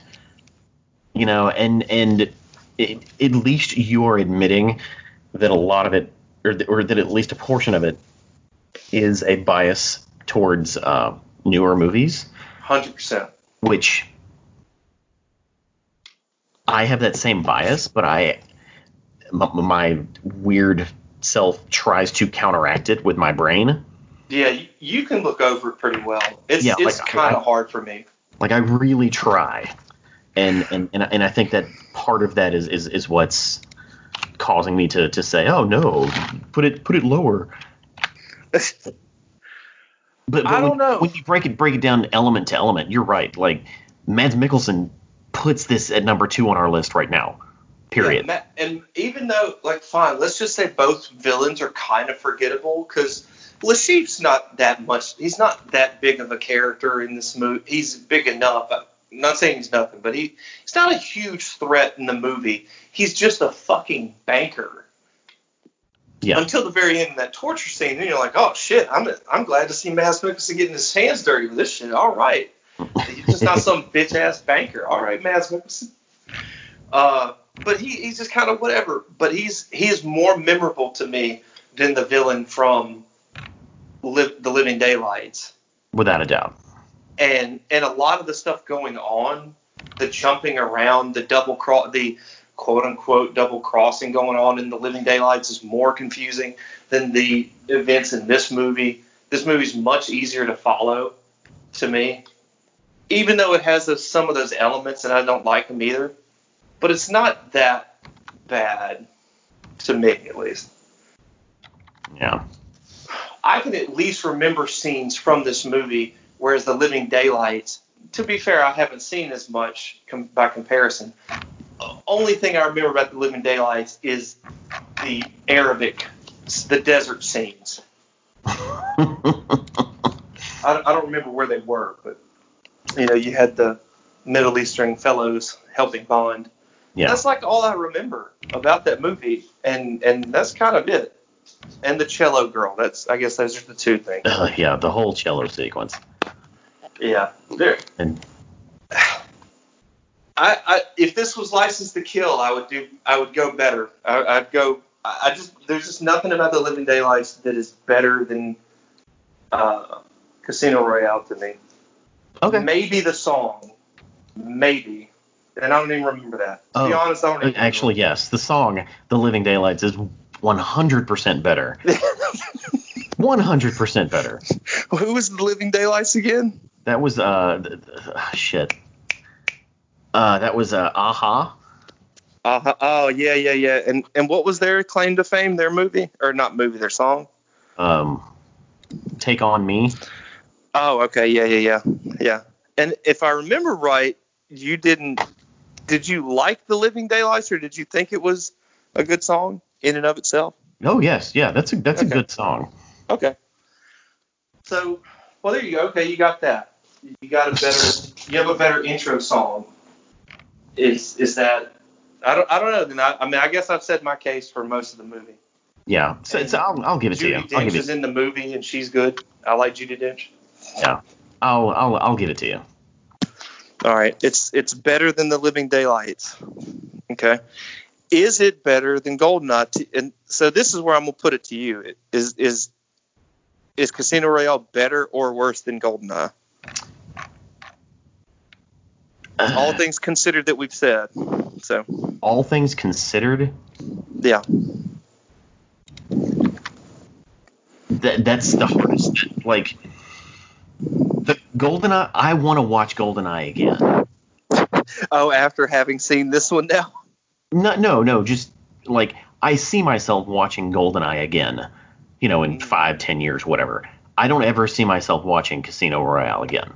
[SPEAKER 3] You know, and and it, at least you're admitting that a lot of it, or th- or that at least a portion of it, is a bias towards uh, newer movies,
[SPEAKER 2] Hundred percent.
[SPEAKER 3] which I have that same bias, but I m- my weird self tries to counteract it with my brain.
[SPEAKER 2] Yeah, you, can look over it pretty well. It's
[SPEAKER 3] Yeah,
[SPEAKER 2] it's
[SPEAKER 3] like,
[SPEAKER 2] kind of hard for me.
[SPEAKER 3] like I really try, and and and, and I think that part of that is is, is what's causing me to, to say, oh no, put it put it lower. But, but
[SPEAKER 2] I don't
[SPEAKER 3] when,
[SPEAKER 2] know.
[SPEAKER 3] when you break it break it down element to element, you're right. Like Mads Mikkelsen puts this at number two on our list right now. Period.
[SPEAKER 2] Yeah, and even though, like, fine, let's just say both villains are kind of forgettable because Le Chiffre's not that much. He's not that big of a character in this movie. He's big enough. I'm not saying he's nothing, but he he's not a huge threat in the movie. He's just a fucking banker.
[SPEAKER 3] Yeah.
[SPEAKER 2] Until the very end of that torture scene, then you're like, oh shit, I'm I'm glad to see Mads Mikkelsen getting his hands dirty with this shit. All right, he's just not some bitch ass banker. All right, Mads Mikkelsen. Uh, but he, he's just kind of whatever. But he's he is more memorable to me than the villain from the Living Daylights.
[SPEAKER 3] Without a doubt.
[SPEAKER 2] And and a lot of the stuff going on, the jumping around, the double cross, the quote unquote double crossing going on in the Living Daylights is more confusing than the events in this movie. This movie's much easier to follow to me, even though it has those, some of those elements and I don't like them either. But it's not that bad to me, at least.
[SPEAKER 3] Yeah.
[SPEAKER 2] I can at least remember scenes from this movie, whereas the Living Daylights, to be fair, I haven't seen as much com- by comparison. Only thing I remember about the Living Daylights is the Arabic, the desert scenes. I, I don't remember where they were, but you know, you had the Middle Eastern fellows helping Bond.
[SPEAKER 3] Yeah.
[SPEAKER 2] That's like all I remember about that movie, and and that's kind of it. And the cello girl. That's I guess those are the two things.
[SPEAKER 3] Uh, yeah, the whole cello sequence.
[SPEAKER 2] Yeah. There.
[SPEAKER 3] And
[SPEAKER 2] I, I if this was License to Kill, I would do I would go better. I, I'd go. I I just there's just nothing about the Living Daylights that is better than uh, Casino Royale to me.
[SPEAKER 3] okay.
[SPEAKER 2] Maybe the song, maybe, and I don't even remember that. To be
[SPEAKER 3] Oh,
[SPEAKER 2] honest, I don't even
[SPEAKER 3] Actually, yes, the song "The Living Daylights" is 100% better. 100% better.
[SPEAKER 2] Who was the Living Daylights again?
[SPEAKER 3] That was uh ah, shit. Uh, that was uh, a-ha.
[SPEAKER 2] Uh, oh yeah, yeah, yeah. And and what was their claim to fame? Their movie or not movie? Their song?
[SPEAKER 3] Um, Take on Me.
[SPEAKER 2] Oh, okay, yeah, yeah, yeah, yeah. And if I remember right, you didn't. Did you like the Living Daylights, or did you think it was a good song in and of itself?
[SPEAKER 3] Oh yes, yeah, that's a that's
[SPEAKER 2] Okay.
[SPEAKER 3] a good song.
[SPEAKER 2] Okay. So, well, there you go. Okay, you got that. You got a better. You have a better intro song. Is is that? I don't. I don't know. Then I, I mean, I guess I've said my case for most of the movie.
[SPEAKER 3] Yeah, so, so I'll I'll give it to you.
[SPEAKER 2] Judi
[SPEAKER 3] I'll
[SPEAKER 2] Dench
[SPEAKER 3] give
[SPEAKER 2] is
[SPEAKER 3] it.
[SPEAKER 2] in the movie, and she's good. I like Judi Dench.
[SPEAKER 3] Yeah, I'll I'll I'll give it to you.
[SPEAKER 2] All right, it's it's better than the Living Daylights. Okay, is it better than Goldeneye? T- And so this is where I'm gonna put it to you. Is is is Casino Royale better or worse than Goldeneye? All uh. things considered that we've said. So
[SPEAKER 3] All things considered,
[SPEAKER 2] yeah,
[SPEAKER 3] that that's the hardest. Like Goldeneye, I want to watch Goldeneye again.
[SPEAKER 2] Oh, after having seen this one now.
[SPEAKER 3] No, no, no. Just like I see myself watching Goldeneye again. You know, in mm. five, ten years, whatever. I don't ever see myself watching Casino Royale again.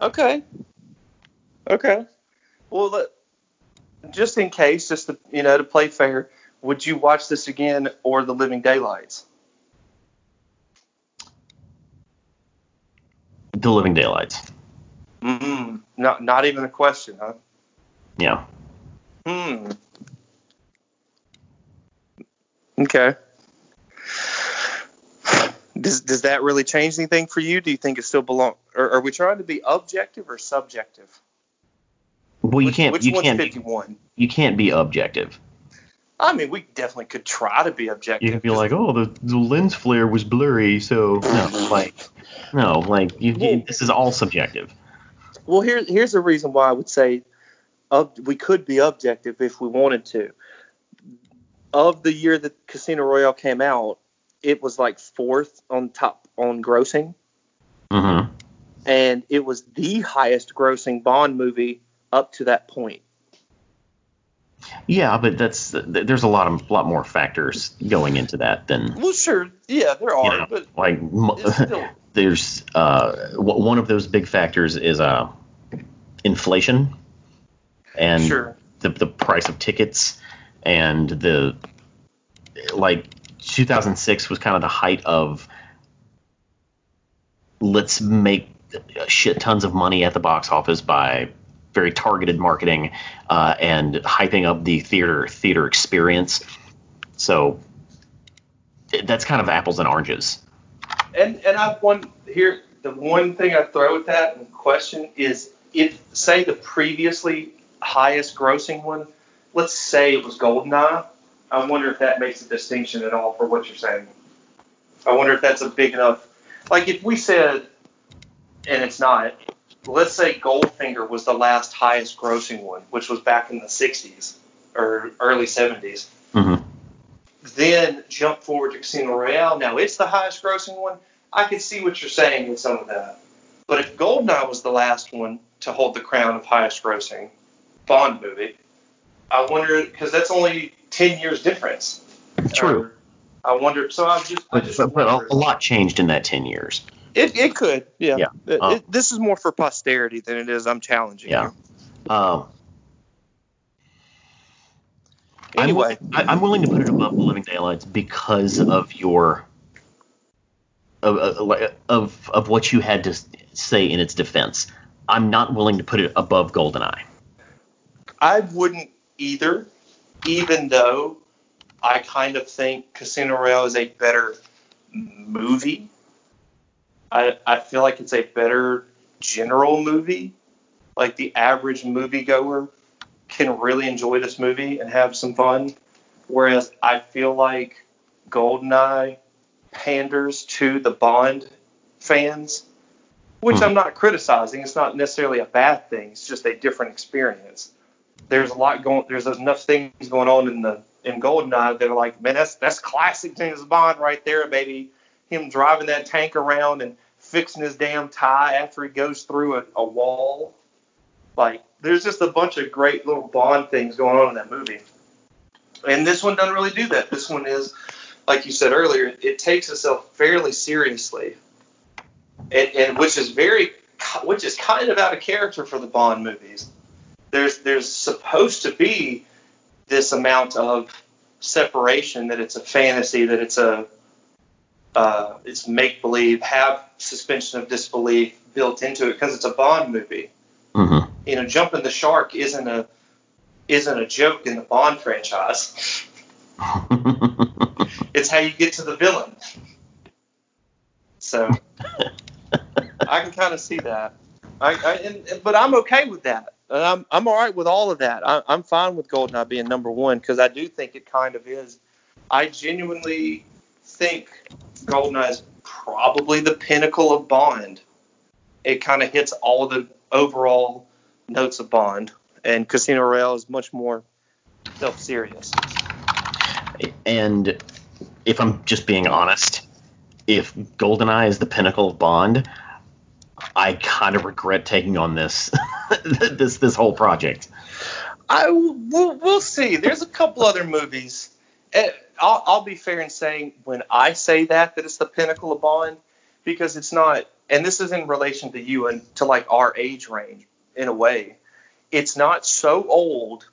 [SPEAKER 2] Okay. Okay. Well, let- just in case, just to you know, to play fair, would you watch this again or The Living Daylights?
[SPEAKER 3] The Living Daylights.
[SPEAKER 2] Mm, not not even a question, huh?
[SPEAKER 3] Yeah.
[SPEAKER 2] Hmm. Okay. Does does that really change anything for you? Do you think it still belong? Or are we trying to be objective or subjective?
[SPEAKER 3] Well, you
[SPEAKER 2] which,
[SPEAKER 3] can't.
[SPEAKER 2] Which
[SPEAKER 3] you
[SPEAKER 2] one's
[SPEAKER 3] can't.
[SPEAKER 2] fifty one?
[SPEAKER 3] You can't be objective.
[SPEAKER 2] I mean, we definitely could try to be objective.
[SPEAKER 3] You can be like, oh, the, the lens flare was blurry, so no, like, no, like, you, you, this is all subjective.
[SPEAKER 2] Well, here, here's the reason why I would say ob- we could be objective if we wanted to. Of the year that Casino Royale came out, it was like fourth on top on grossing,
[SPEAKER 3] Mm-hmm.
[SPEAKER 2] and it was the highest grossing Bond movie up to that point.
[SPEAKER 3] Yeah, but that's there's a lot of lot more factors going into that than
[SPEAKER 2] Well, sure, yeah, there are,
[SPEAKER 3] you know,
[SPEAKER 2] but
[SPEAKER 3] like
[SPEAKER 2] still
[SPEAKER 3] there's uh w- one of those big factors is uh inflation and
[SPEAKER 2] sure.
[SPEAKER 3] the the price of tickets and the like 2006 was kind of the height of let's make shit tons of money at the box office by very targeted marketing uh, and hyping up the theater theater experience. So that's kind of apples and oranges.
[SPEAKER 2] And and I one here the one thing I throw at that in question is if say the previously highest grossing one, let's say it was Goldeneye. I wonder if that makes a distinction at all for what you're saying. I wonder if that's a big enough. Like if we said, and it's not. Let's say Goldfinger was the last highest grossing one, which was back in the 60s or early 70s
[SPEAKER 3] hmm
[SPEAKER 2] then jump forward to Casino Royale. Now it's the highest grossing one. I could see what you're saying with some of that. But if Goldeneye was the last one to hold the crown of highest grossing Bond movie, I wonder because that's only ten years difference.
[SPEAKER 3] True.
[SPEAKER 2] I wonder. So I just, I just
[SPEAKER 3] but, but a lot changed in that 10 years.
[SPEAKER 2] It, it could, yeah.
[SPEAKER 3] Yeah.
[SPEAKER 2] It-
[SPEAKER 3] Um,
[SPEAKER 2] it- this is more for posterity than it is. I'm challenging
[SPEAKER 3] Yeah.
[SPEAKER 2] you.
[SPEAKER 3] Um,
[SPEAKER 2] Anyway,
[SPEAKER 3] I'm, I- I'm willing to put it above the Living Daylights because of your of, of of of what you had to say in its defense. I'm not willing to put it above Goldeneye.
[SPEAKER 2] I wouldn't. either, even though I kind of think Casino Royale is a better movie. I, I feel like it's a better general movie. Like the average moviegoer can really enjoy this movie and have some fun. Whereas I feel like Goldeneye panders to the Bond fans, which
[SPEAKER 3] Hmm.
[SPEAKER 2] I'm not criticizing. It's not necessarily a bad thing. It's just a different experience. There's a lot going. There's enough things going on in the in Goldeneye that are like, man, that's that's classic James Bond right there, baby. Him driving that tank around and fixing his damn tie after he goes through a, a wall. Like, there's just a bunch of great little Bond things going on in that movie. And this one doesn't really do that. This one is, like you said earlier, it takes itself fairly seriously, and, and which is very, which is kind of out of character for the Bond movies. There's there's supposed to be this amount of separation that it's a fantasy, that it's a uh, it's make believe, have suspension of disbelief built into it because it's a Bond movie.
[SPEAKER 3] Mm-hmm.
[SPEAKER 2] You know, jumping the shark isn't a isn't a joke in the Bond franchise. It's how you get to the villain. So I can kind of see that. I, I and, but I'm okay with that. And I'm I'm all right with all of that. I, I'm fine with Goldeneye being number one because I do think it kind of is. I genuinely think Goldeneye is probably the pinnacle of Bond. It kind of hits all the overall notes of Bond, and Casino Royale is much more self-serious.
[SPEAKER 3] and if I'm just being honest, if GoldenEye is the pinnacle of Bond, I kind of regret taking on this this this whole project.
[SPEAKER 2] I we'll, we'll see. There's a couple other movies. Eh, I'll, I'll be fair in saying when I say that that it's the pinnacle of Bond because it's not. And this is in relation to you and to like our age range in a way. It's not so old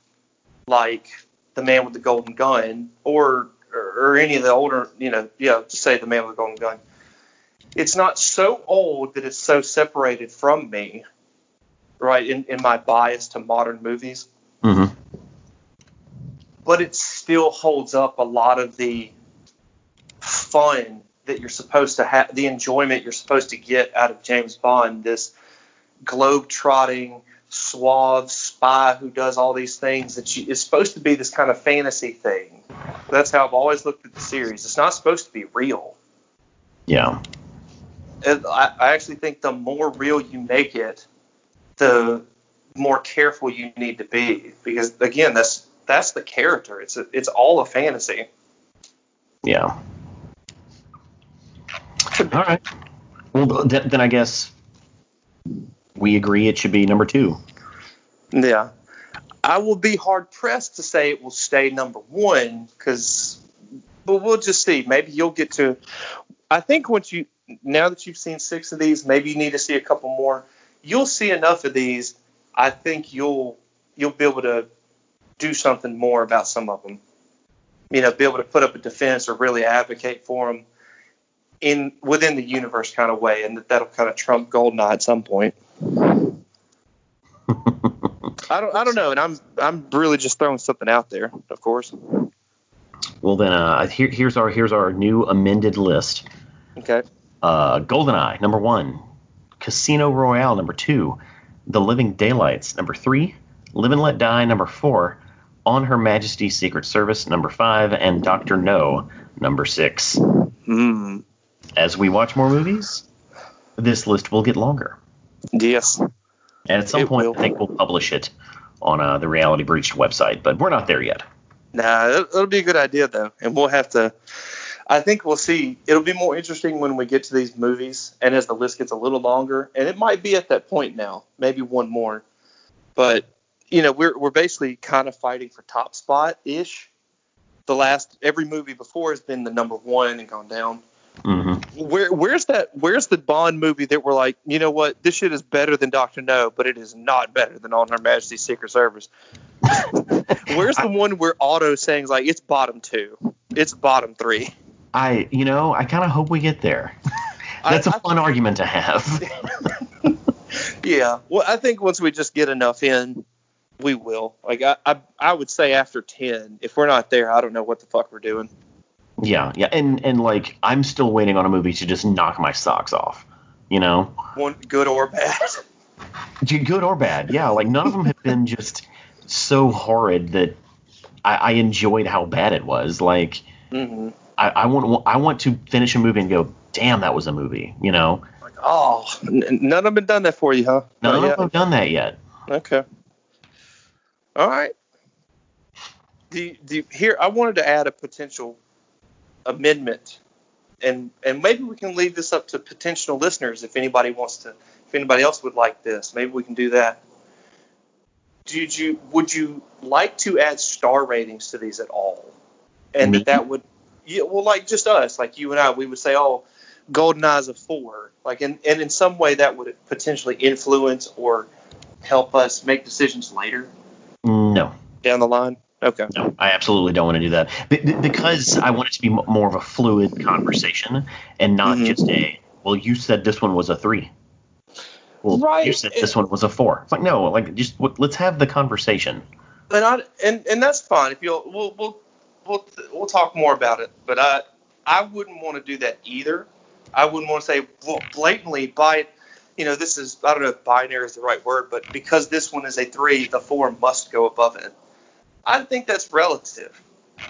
[SPEAKER 2] like the Man with the Golden Gun or or, any of the older, you know, yeah, just say the Man with the Golden Gun. It's not so old that it's so separated from me, right? In, in my bias to modern movies
[SPEAKER 3] Mm-hmm.
[SPEAKER 2] But it still holds up a lot of the fun that you're supposed to have, the enjoyment you're supposed to get out of James Bond, this globe-trotting, suave spy who does all these things that you, it's supposed to be this kind of fantasy thing. That's how I've always looked at the series. It's not supposed to be real.
[SPEAKER 3] Yeah.
[SPEAKER 2] And I, I actually think the more real you make it, the more careful you need to be because again, that's that's the character. It's a, it's all a fantasy.
[SPEAKER 3] Yeah. All right. Well, then, then I guess we agree it should be number two.
[SPEAKER 2] Yeah. I will be hard pressed to say it will stay number one because, but we'll just see. Maybe you'll get to. I think once you now that you've seen six of these, maybe you need to see a couple more. You'll see enough of these. I think you'll you'll be able to do something more about some of them. You know, be able to put up a defense or really advocate for them in within the universe kind of way, and that that'll kind of trump Goldeneye at some point. I don't I don't know, and I'm I'm really just throwing something out there, of course.
[SPEAKER 3] Well, then uh, here, here's our here's our new amended list.
[SPEAKER 2] Okay.
[SPEAKER 3] Uh, GoldenEye number one, Casino Royale number two, The Living Daylights number three, Live and Let Die number four, On Her Majesty's Secret Service number five, and Doctor No number six.
[SPEAKER 2] Hmm.
[SPEAKER 3] As we watch more movies, this list will get longer,
[SPEAKER 2] Yes.
[SPEAKER 3] and at some
[SPEAKER 2] It
[SPEAKER 3] point,
[SPEAKER 2] will.
[SPEAKER 3] I think we'll publish it on uh, the Reality Breached website. But we're not there yet.
[SPEAKER 2] Nah, it'll, it'll be a good idea though, and we'll have to. I think we'll see. It'll be more interesting when we get to these movies, and as the list gets a little longer, and it might be at that point now, maybe one more. But you know, we're we're basically kind of fighting for top spot ish. The last every movie before has been the number one and gone down.
[SPEAKER 3] hmm
[SPEAKER 2] Where where's that? Where's the Bond movie that we're like, you know what? This shit is better than Doctor No, but it is not better than On Her Majesty's Secret Service. where's the one where Otto saying like it's bottom two, it's bottom three?
[SPEAKER 3] I, you know, I kind of hope we get there. That's a
[SPEAKER 2] I- I-
[SPEAKER 3] fun argument to have.
[SPEAKER 2] Yeah. Well, I think once we just get enough in, we will. Like I, I, I would say after ten, if we're not there, I don't know what the fuck we're doing.
[SPEAKER 3] Yeah, yeah, and and like I'm still waiting on a movie to just knock my socks off. You know,
[SPEAKER 2] One good or bad.
[SPEAKER 3] good or bad. Yeah, like none of them have been just so horrid that I, I enjoyed how bad it was. Like
[SPEAKER 2] hmm
[SPEAKER 3] I, I want I want to finish a movie and go, damn, that was a movie. You know,
[SPEAKER 2] Like oh, n- none of them done that for you, huh?
[SPEAKER 3] none of them have done that yet?
[SPEAKER 2] Okay. All right. Do you, do you, here? I wanted to add a potential amendment, and and maybe we can leave this up to potential listeners if anybody wants to. If anybody else would like this, maybe we can do that. Did you would you like to add star ratings to these at all? And that that would yeah, well like just us, like you and I, we would say, oh, Golden Eyes a four. Like and, and in some way that would potentially influence or help us make decisions later
[SPEAKER 3] No,
[SPEAKER 2] down the line. Okay.
[SPEAKER 3] no, I absolutely don't want to do that be- because I want it to be m- more of a fluid conversation and not
[SPEAKER 2] Mhm.
[SPEAKER 3] just a. Well, you said this one was a three. Well, you
[SPEAKER 2] Right.
[SPEAKER 3] said this one was a four. It's like no, like just w- let's have the conversation.
[SPEAKER 2] And I and, and that's fine. If you'll we'll we'll we'll we'll talk more about it. But I I wouldn't want to do that either. I wouldn't want to say well, blatantly by you know this is I don't know if binary is the right word, but because this one is a three, the four must go above it. I think that's relative.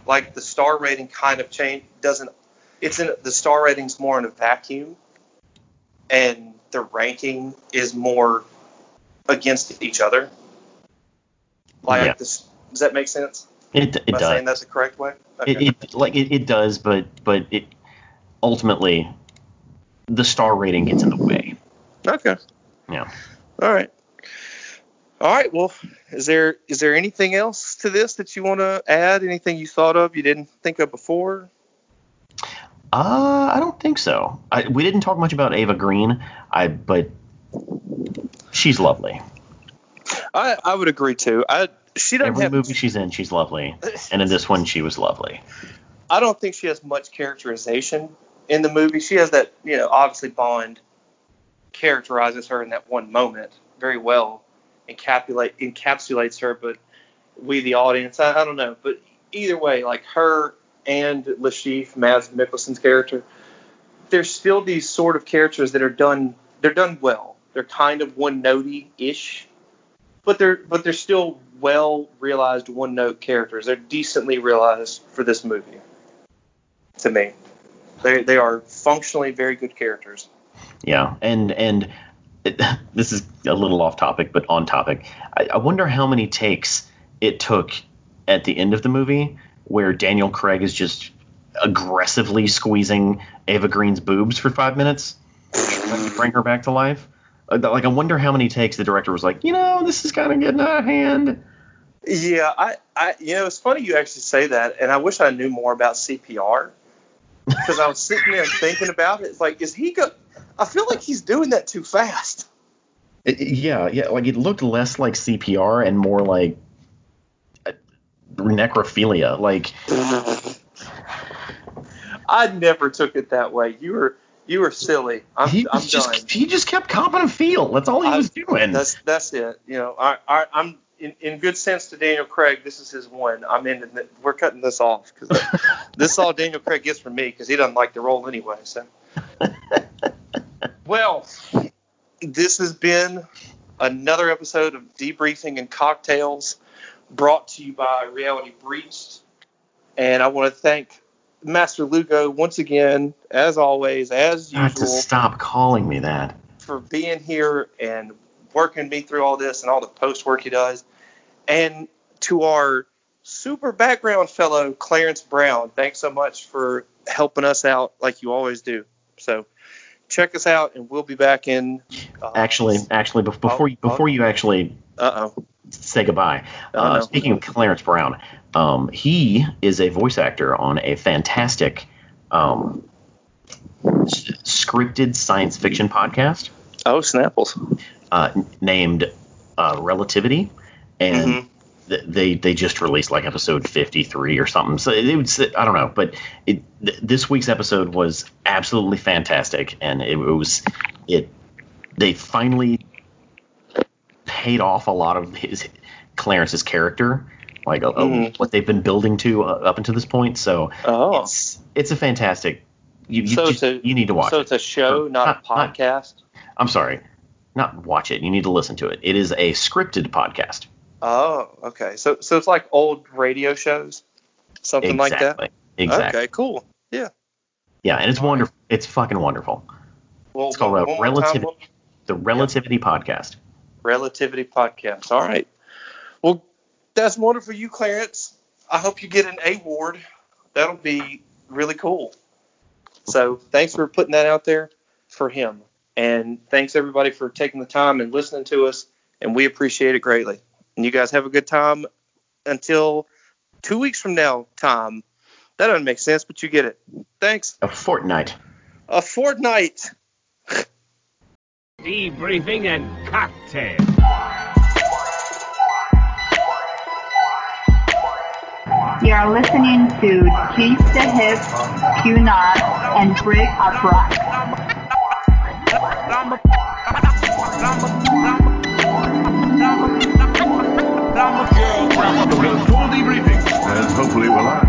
[SPEAKER 2] Like the star rating kind of change doesn't. It's in the star rating's more in a vacuum, and the ranking is more against each other. Like
[SPEAKER 3] Yeah.
[SPEAKER 2] this, does that make sense?
[SPEAKER 3] It it
[SPEAKER 2] Am I saying
[SPEAKER 3] does.
[SPEAKER 2] that's the correct way?
[SPEAKER 3] It, it like it, it does, but but it ultimately the star rating gets in the way.
[SPEAKER 2] Okay.
[SPEAKER 3] Yeah.
[SPEAKER 2] All right. All right. Well, is there is there anything else to this that you want to add? Anything you thought of you didn't think of before?
[SPEAKER 3] Uh, I don't think so. I, we didn't talk much about Eva Green. I but she's lovely.
[SPEAKER 2] I I would agree too. I she doesn't
[SPEAKER 3] Every
[SPEAKER 2] have.
[SPEAKER 3] movie she's in, she's lovely, and in this one, she was lovely.
[SPEAKER 2] I don't think she has much characterization in the movie. She has that you know obviously Bond characterizes her in that one moment very well, encapsulate encapsulates her, but we the audience, I, I don't know, but either way, like her and Le Chiffre, Mads Mikkelsen's character, there's still these sort of characters that are done. They're done well. They're kind of one notey ish, but they're but they're still well realized one note characters. They're decently realized for this movie. To me, they they are functionally very good characters.
[SPEAKER 3] Yeah, and and it, this is a little off topic, but on topic. I, I wonder how many takes it took at the end of the movie where Daniel Craig is just aggressively squeezing Eva Green's boobs for five minutes, to bring her back to life. Uh, Like, I wonder how many takes the director was like, you know, this is kind of getting out of hand.
[SPEAKER 2] Yeah, I, I, you know, it's funny you actually say that, and I wish I knew more about CPR because I was sitting there thinking about it. Like, is he go? I feel like he's doing that too fast.
[SPEAKER 3] It- it- yeah, yeah, like it looked less like CPR and more like uh, necrophilia. Like,
[SPEAKER 2] I never took it that way. You were, you were silly. I'm,
[SPEAKER 3] he
[SPEAKER 2] I'm
[SPEAKER 3] was
[SPEAKER 2] done.
[SPEAKER 3] just he just kept copping a feel. That's all he
[SPEAKER 2] I-
[SPEAKER 3] was doing.
[SPEAKER 2] That's that's it. You know, I, I I'm in, in good sense to Daniel Craig. This is his one. I'm in. The, we're cutting this off because this is all Daniel Craig gets from me because he doesn't like the role anyway. So, well, this has been another episode of debriefing and cocktails, brought to you by Reality Breached. And I want to thank Master Lugo once again, as always, as
[SPEAKER 3] Got to stop calling me that.
[SPEAKER 2] for being here and working me through all this and all the post work he does. And to our super background fellow, Clarence Brown, thanks so much for helping us out like you always do. So check us out, and we'll be back in. Uh,
[SPEAKER 3] Actually, actually, before you, before you actually
[SPEAKER 2] uh oh.
[SPEAKER 3] say goodbye, uh, speaking of Clarence Brown, um, he is a voice actor on a fantastic um, s- scripted science fiction podcast
[SPEAKER 2] Oh, Snapples.
[SPEAKER 3] uh, named uh, Relativity, and
[SPEAKER 2] Mhm.
[SPEAKER 3] Th- they they just released like episode 53 or something. So it, was I don't know, but it th- this week's episode was absolutely fantastic, and it, was it they finally paid off a lot of his Clarence's character, like uh,
[SPEAKER 2] Mhm.
[SPEAKER 3] what they've been building to uh, up until this point. So
[SPEAKER 2] Oh,
[SPEAKER 3] it's it's a fantastic. You you,
[SPEAKER 2] So
[SPEAKER 3] just,
[SPEAKER 2] it's a-
[SPEAKER 3] you need to watch
[SPEAKER 2] so
[SPEAKER 3] it.
[SPEAKER 2] it's a show,
[SPEAKER 3] Or-
[SPEAKER 2] not a
[SPEAKER 3] not- not-
[SPEAKER 2] podcast.
[SPEAKER 3] I'm sorry, not watch it. You need to listen to it. It is a scripted podcast.
[SPEAKER 2] Oh, okay. So so it's like old radio shows, something like that.
[SPEAKER 3] exactly. Exactly.
[SPEAKER 2] Okay, cool. Yeah.
[SPEAKER 3] Yeah, and it's wonderful. It's fucking wonderful.
[SPEAKER 2] Well,
[SPEAKER 3] It's called uh,
[SPEAKER 2] one
[SPEAKER 3] a
[SPEAKER 2] more time,
[SPEAKER 3] relativity-
[SPEAKER 2] what-
[SPEAKER 3] The Relativity Podcast.
[SPEAKER 2] Relativity Podcast. All right. Well, that's wonderful, you Clarence. I hope you get an award. That'll be really cool. So thanks for putting that out there for him, and thanks everybody for taking the time and listening to us, and we appreciate it greatly. And you guys have a good time until two weeks from now. Tom. That doesn't make sense, but you get it. Thanks.
[SPEAKER 3] A fortnight.
[SPEAKER 2] A fortnight.
[SPEAKER 1] Debriefing and cocktail.
[SPEAKER 4] You're listening to Cheese the Hip, Q Not, and Break Up Rock. hopefully we'll. I.